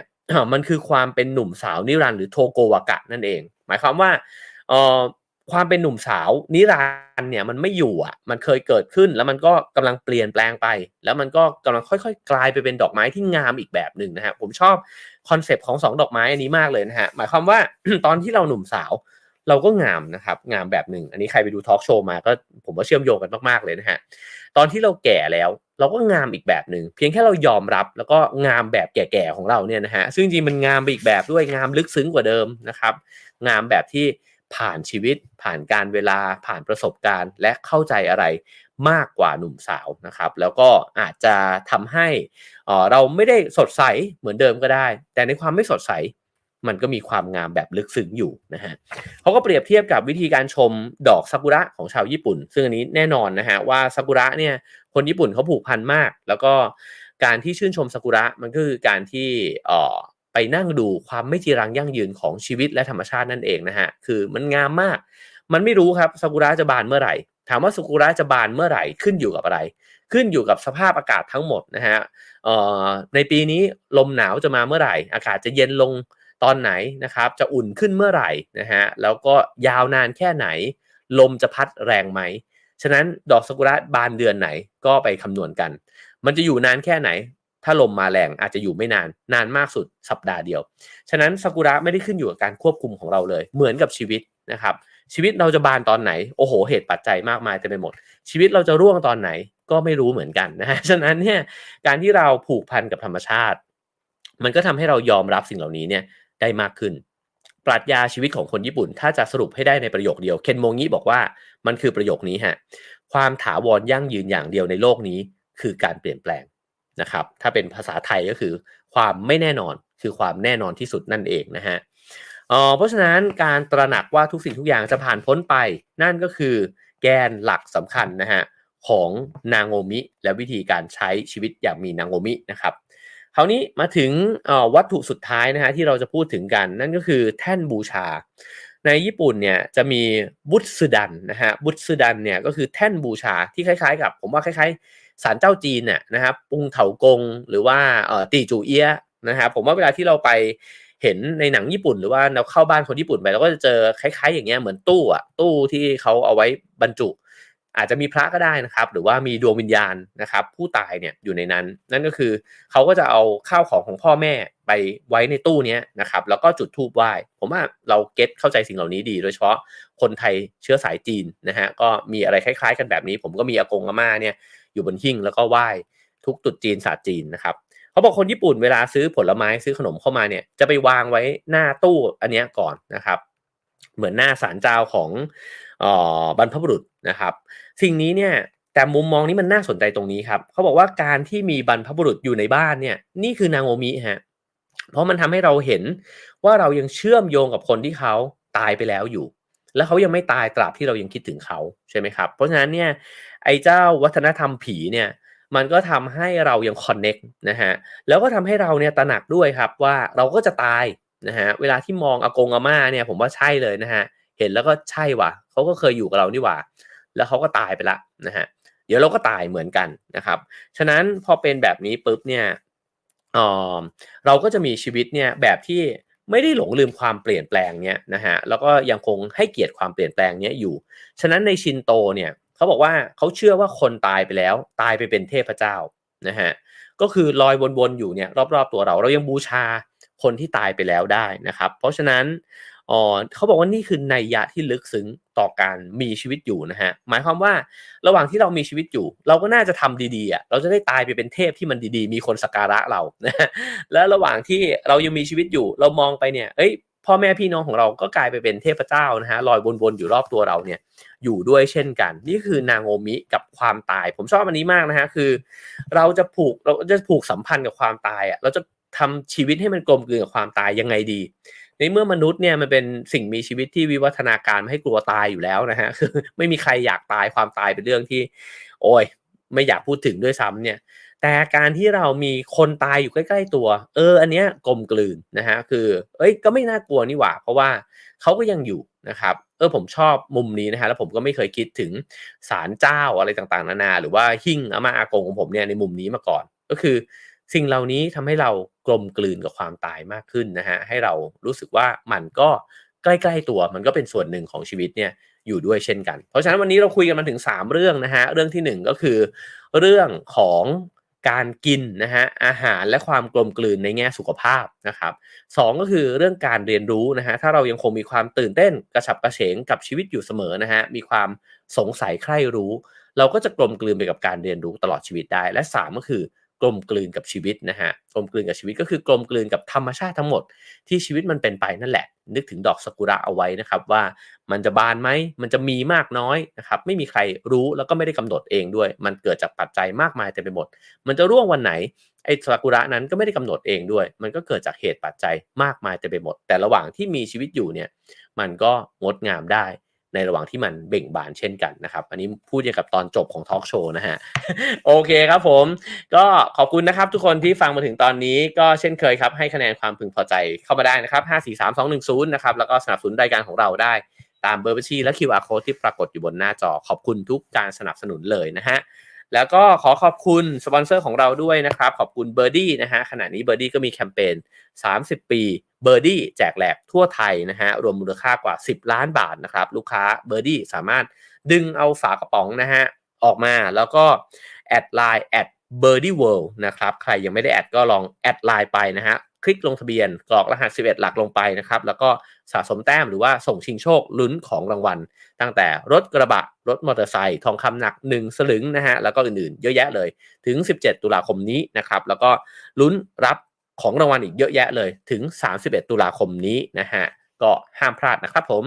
มันคือความเป็นหนุ่มสาวนิรันดร์หรือโทโกวากะนั่นเอง หมายความว่าความเป็นหนุ่มสาวนิรันด์เนี่ยมันไม่อยู่อะ มันเคยเกิดขึ้นแล้วมันก็กำลังเปลี่ยนแปลงไป แล้วมันก็กำลังค่อยๆ กลายไปเป็นดอกไม้ที่งามอีกแบบหนึ่งนะฮะผมชอบconcept ของสองดอกไม้อันนี้มากเลยนะฮะหมายความว่าตอนที่เราหนุ่มสาวเราก็งามนะครับงามแบบหนึ่งอันนี้ใครไปดู talk show มาก็ผมว่าเชื่อมโยงกันมากๆเลยนะฮะตอนที่เราแก่แล้ว เราก็งามอีกแบบหนึ่งเพียงแค่เรายอมรับแล้วก็งามแบบแก่ๆของเราเนี่ยนะฮะซึ่งจริงมันงามไปอีกแบบด้วยงามลึกซึ้งกว่าเดิมนะครับ งามแบบที่ผ่านชีวิต ผ่านกาลเวลาผ่านประสบการณ์ และเข้าใจอะไรมากกว่าหนุ่มสาวนะครับ แล้วก็อาจจะทำให้เราไม่ได้สดใสเหมือนเดิมก็ได้ แต่ในความไม่สดใสมันก็มีความงามแบบลึกซึ้งอยู่นะฮะเขาก็เปรียบเทียบกับวิธีการชมดอกซากุระของชาวญี่ปุ่น ซึ่งอันนี้แน่นอนนะฮะว่าซากุระเนี่ย คนญี่ปุ่นเขาผูกพันมาก แล้วก็การที่ชื่นชมซากุระมันก็คือการที่ไปนั่งดูความไม่จีรังยั่งยืนของชีวิตและธรรมชาตินั่นเองนะฮะ คือมันงามมาก มันไม่รู้ครับซากุระจะบานเมื่อไหร่ ถามว่าซากุระจะบานเมื่อไหร่ขึ้นอยู่กับอะไร ขึ้นอยู่กับสภาพอากาศทั้งหมดนะฮะในปีนี้ลมหนาวจะมาเมื่อไหร่ อากาศจะเย็นลงตอนไหนนะครับ จะอุ่นขึ้นเมื่อไหร่นะฮะ แล้วก็ยาวนานแค่ไหน ลมจะพัดแรงไหม ฉะนั้นดอกซากุระบานเดือนไหนก็ไปคำนวณกัน มันจะอยู่นานแค่ไหน ถ้าลมมาแรงอาจจะอยู่ไม่นาน นานมากสุดสัปดาห์เดียว ฉะนั้นซากุระไม่ได้ขึ้นอยู่กับการควบคุมของเราเลย เหมือนกับชีวิตนะครับ ชีวิตเราจะบานตอนไหน โอ้โห เหตุปัจจัยมากมายเต็มไปหมด ชีวิตเราจะร่วงตอนไหนก็ไม่รู้เหมือนกันนะฮะ ฉะนั้นเนี่ยการที่เราผูกพันกับธรรมชาติ มันก็ทำให้เรายอมรับสิ่งเหล่านี้เนี่ยได้มากขึ้น ปรัชญาชีวิตของคนญี่ปุ่น ถ้าจะสรุปให้ได้ในประโยคเดียว เคนโมงิบอกว่า มันคือประโยคนี้ฮะความถาวรยั่งยืนอย่างเดียวในโลกนี้คือการเปลี่ยนแปลงนะครับ ถ้าเป็นภาษาไทยก็คือความไม่แน่นอนคือความแน่นอนที่สุดนั่นเองนะฮะเพราะฉะนั้นการตระหนักว่าทุกสิ่งทุกอย่างจะผ่านพ้นไป นั่นก็คือแกนหลักสำคัญนะฮะของนางโงมิและวิธีการใช้ชีวิตอย่างมีนางโงมินะครับคราวนี้มาถึงวัตถุสุดท้ายนะฮะที่เราจะพูดถึงกันนั่นก็คือแท่นบูชา ในญี่ปุ่นเนี่ยจะมีบุตสึดันนะฮะบุตสึดันเนี่ยก็คือแท่นบูชาที่คล้ายๆ กับ ผมว่าคล้ายๆศาลเจ้าจีนเนี่ยนะครับปุงเถากงหรือว่าเอ่อตีจูเอียนะครับผมว่าเวลาที่เราไปเห็นในหนังญี่ปุ่นหรือว่าเราเข้าบ้านคนญี่ปุ่นไปเราก็จะเจอคล้าย ๆ อย่างเงี้ยเหมือนตู้อะตู้ที่เขาเอาไว้บรรจุ อาจจะมีพระก็ได้นะครับ หรือว่ามีดวงวิญญาณนะครับ ผู้ตายเนี่ยอยู่ในนั้น นั่นก็คือเขาก็จะเอาข้าวของของพ่อแม่ไปไว้ในตู้นี้นะครับ แล้วก็จุดธูปไหว้ ผมว่าเราเก็ตเข้าใจสิ่งเหล่านี้ดี โดยเฉพาะคนไทยเชื้อสายจีนนะฮะก็มีอะไรคล้าย ๆ กันแบบนี้ ผมก็มีอากงอาม่าเนี่ยอยู่บนหิ้งแล้วก็ไหว้ทุกตุดจีนศาสตร์จีนนะครับเขาบอกคนญี่ปุ่นเวลาซื้อผลไม้ซื้อขนมเข้ามาเนี่ยจะไปวางไว้หน้าตู้อันนี้ก่อนนะครับ เหมือนหน้าศาลเจ้าของ บรรพบุรุษนะครับ สิ่งนี้เนี่ยแต่มุมมองนี้มันน่าสนใจตรงนี้ครับเขาบอกว่าการที่มีบรรพบุรุษอยู่ในบ้านเนี่ยนี่คือนางโอมิฮะเพราะมันทำให้เราเห็นว่าเรายังเชื่อมโยงกับคนที่เขาตายไปแล้วอยู่ แล้วเขายังไม่ตายตราบที่เรายังคิดถึงเขาใช่ไหมครับ เพราะฉะนั้นเนี่ยไอ้เจ้าวัฒนธรรมผีเนี่ยมันก็ทำให้เรายังคอนเน็กนะฮะแล้วก็ทำให้เราเนี่ยตระหนักด้วยครับว่าเราก็จะตายนะฮะเวลาที่มองอากงอาม่าเนี่ยผมว่าใช่เลยนะฮะเเห็นแล้วก็ใช่ว่ะเขาก็เคยอยู่กับเรานี่หว่า แล้วเขาก็ตายไปละนะฮะเดี๋ยวเราก็ตายเหมือนกันนะครับ ฉะนั้นพอเป็นแบบนี้ปุ๊บเนี่ยออเราก็จะมีชีวิตเนี่ยแบบที่ไม่ได้หลงลืมความเปลี่ยนแปลงเนี่ยนะฮะแล้วก็ยังคงให้เกียรติความเปลี่ยนแปลงเนี้ยอยู่ ฉะนั้นในชินโตเนี่ยเขาบอกว่าเขาเชื่อว่าคนตายไปแล้ว ตายไปเป็นเทพเจ้านะฮะก็คือลอยวนๆอยู่เนี่ยรอบๆตัวเราเรายังบูชาคนที่ตายไปแล้วได้นะครับ เพราะฉะนั้น อ๋อเขาบอกว่านี่คือในยะที่ลึกซึ้งต่อการมีชีวิตอยู่นะฮะ หมายความว่าระหว่างที่เรามีชีวิตอยู่ เราก็น่าจะทำดีๆอะเราจะได้ตายไปเป็นเทพที่มันดีๆ มีคนสักการะเรานะและระหว่างที่เรายังมีชีวิตอยู่ เรามองไปเนี่ย เอ้ยพ่อแม่พี่น้องของเราก็กลายไปเป็นเทพเจ้านะฮะลอยวนๆอยู่รอบตัวเราเนี่ย อยู่ด้วยเช่นกัน นี่คือนางโอมิกับความตาย ผมชอบอันนี้มากนะฮะคือ เราจะผูกเราจะผูกสัมพันธ์กับความตายอะเราจะทำชีวิตให้มันกลมกลืนกับความตายยังไงดี ในเมื่อมนุษย์เนี่ยมันเป็นสิ่งมีชีวิตที่วิวัฒนาการให้กลัวตายอยู่แล้วนะฮะคือไม่มีใครอยากตายความตายเป็นเรื่องที่ โอ้ย ไม่อยากพูดถึงด้วยซ้ำเนี่ย แต่การที่เรามีคนตายอยู่ใกล้ๆตัว เออ อันเนี้ยกลมกลืนนะฮะคือ เอ้ยก็ไม่น่ากลัวนี่หว่า เพราะว่าเขาก็ยังอยู่นะครับเออผมชอบมุมนี้นะฮะแล้วผมก็ไม่เคยคิดถึงศาลเจ้าอะไรต่างๆ นานา หรือว่าหิ้งอามาอากงของผมเนี่ยในมุมนี้มาก่อน ก็คือ สิ่งเหล่านี้ทำให้เรากลมกลืนกับความตายมากขึ้นนะฮะให้เรารู้สึกว่ามันก็ใกล้ๆตัวมันก็เป็นส่วนหนึ่งของชีวิตเนี่ยอยู่ด้วยเช่นกัน เพราะฉะนั้นวันนี้เราคุยกันมาถึง 3 เรื่องนะฮะเรื่องที่ 1 ก็คือ เรื่องของการกินนะฮะอาหารและความกลมกลืนในแง่สุขภาพนะครับสก็คือเรื่องการเรียนรู้นะฮะถ้าเรายังคงมีความตื่นเต้นกระฉับกระเฉงกับชีวิตอยู่เสมอนะฮะมีความสงสัยใคร่รู้ เราก็จะกลมกลืนไปกับการเรียนรู้ตลอดชีวิตได้ และ 3 ก็คือ กลมกลืนกับชีวิตนะฮะกลมกลืนกับชีวิตก็คือกลมกลืนกับธรรมชาติทั้งหมดที่ชีวิตมันเป็นไปนั่นแหละ นึกถึงดอกซากุระเอาไว้นะครับว่ามันจะบานไหมมันจะมีมากน้อยนะครับไม่มีใครรู้แล้วก็ไม่ได้กำหนดเองด้วย มันเกิดจากปัจจัยมากมายเต็มไปหมด มันจะร่วงวันไหนไอ้ซากุระนั้นก็ไม่ได้กำหนดเองด้วย มันก็เกิดจากเหตุปัจจัยมากมายเต็มไปหมด แต่ระหว่างที่มีชีวิตอยู่เนี่ยมันก็งดงามได้ ในระหว่างที่มันเบ่งบานเช่นกันนะครับ อันนี้พูดอย่างกับตอนจบของทอล์กโชว์นะฮะ โอเคครับผม ก็ขอบคุณนะครับทุกคนที่ฟังมาถึงตอนนี้ก็เช่นเคยครับให้คะแนนความพึงพอใจเข้ามาได้นะครับ 5 4 3 2 1 0 นะครับ แล้วก็สนับสนุนรายการของเราได้ตามเบอร์บัญชีและ QR code ที่ปรากฏอยู่บนหน้าจอขอบคุณทุกการสนับสนุนเลยนะฮะ แล้วก็ขอขอบคุณสปอนเซอร์ของเราด้วยนะครับ ขอบคุณเบอร์ดี้นะฮะขณะนี้เบอร์ดี้ก็มีแคมเปญ 30 ปีเบอร์ดี้แจกแหลกทั่วไทยนะฮะรวมมูลค่ากว่า 10 ล้านบาทนะครับ ลูกค้าเบอร์ดี้สามารถดึงเอาฝากระป๋องนะฮะออกมาแล้วก็ add ไลน์ at เบอร์ดี้เวิลด์นะครับ ใครยังไม่ได้ add ก็ลอง add ไลน์ไปนะฮะ คลิกลงทะเบียนกรอกรหัส 11 หลักลงไปนะครับ แล้วก็สะสมแต้มหรือว่าส่งชิงโชคลุ้นของรางวัล ตั้งแต่รถกระบะ รถมอเตอร์ไซค์ทองคำหนัก 1 สลึงนะฮะ แล้วก็อื่นๆ เยอะแยะเลยถึง 17 ตุลาคมนี้นะครับ แล้วก็ลุ้นรับของรางวัลอีกเยอะแยะเลยถึง 31 ตุลาคมนี้นะฮะก็ห้ามพลาดนะครับผม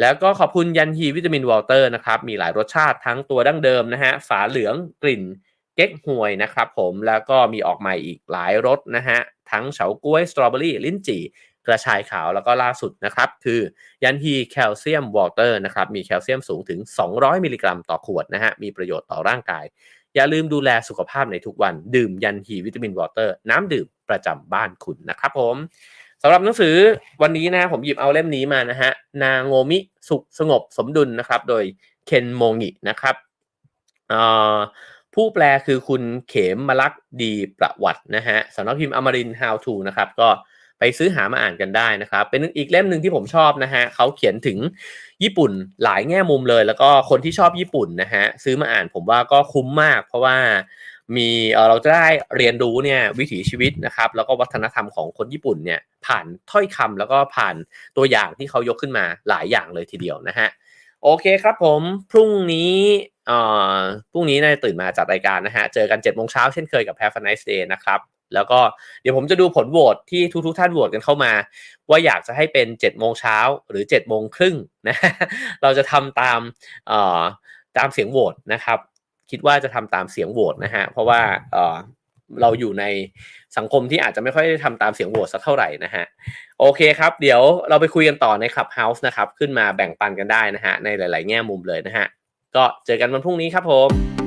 แล้วก็ขอบคุณยันฮีวิตามินวอเตอร์นะครับ มีหลายรสชาติทั้งตัวดั้งเดิมนะฮะ ฝาเหลืองกลิ่น เก๊กฮวยนะครับผมแล้วก็มีออกใหม่อีกหลายรสนะฮะ ทั้งเฉาก้วยสตรอเบอรี่ลิ้นจี่กระชายขาวแล้วก็ล่าสุดนะครับคือยันฮีแคลเซียมวอเตอร์นะครับมีแคลเซียมสูงถึง 200 มิลลิกรัมต่อขวดนะฮะมีประโยชน์ต่อร่างกาย อย่าลืมดูแลสุขภาพในทุกวัน ดื่มยันฮีวิตามินวอเตอร์ น้ำดื่มประจำบ้านคุณนะครับผมสำหรับหนังสือวันนี้นะผมหยิบเอาเล่มนี้มานะฮะนางโงมิสุขสงบสมดุลนะครับ โดยเคนโมงินะครับเอ่อ ผู้แปลคือคุณเขมมลักดีประวัตินะฮะสำนักพิมพ์อมริน How to นะครับก็ไปซื้อหามาอ่านกันได้นะครับ เป็นอีกเล่มหนึ่งที่ผมชอบนะฮะเขาเขียนถึงญี่ปุ่นหลายแง่มุมเลย แล้วก็คนที่ชอบญี่ปุ่นนะฮะซื้อมาอ่านผมว่าก็คุ้มมาก เพราะว่ามีเราจะได้เรียนรู้เนี่ยวิถีชีวิตนะครับ แล้วก็วัฒนธรรมของคนญี่ปุ่นเนี่ยผ่านถ้อยคำแล้วก็ผ่านตัวอย่างที่เขายกขึ้นมาหลายอย่างเลยทีเดียวนะฮะ โอเคครับผมพรุ่งนี้เอ่อพรุ่งนี้น่าจะตื่นมาจัดรายการนะฮะ เจอกัน7จ็ดโมงเช้าเช่นเคยกับ Have a nice day นะครับ แล้วก็เดี๋ยวผมจะดูผลโหวตที่ทุกๆท่านโหวตกันเข้ามา ว่าอยากจะให้เป็น7จ็ดโมงเช้าหรือ7จ็ดโมงครึ่งนะ เราจะทำตามเอ่อตามเสียงโหวตนะครับ คิดว่าจะทำตามเสียงโหวตนะฮะ เพราะว่าเอ่อ เราอยู่ในสังคมที่อาจจะไม่ค่อยได้ทำตามเสียงโหวตสักเท่าไหร่นะฮะโอเคครับ เดี๋ยวเราไปคุยกันต่อใน Clubhouse นะครับ ขึ้นมาแบ่งปันกันได้นะฮะในหลาย ๆ แง่มุมเลยนะฮะก็เจอกันวันพรุ่งนี้ครับผม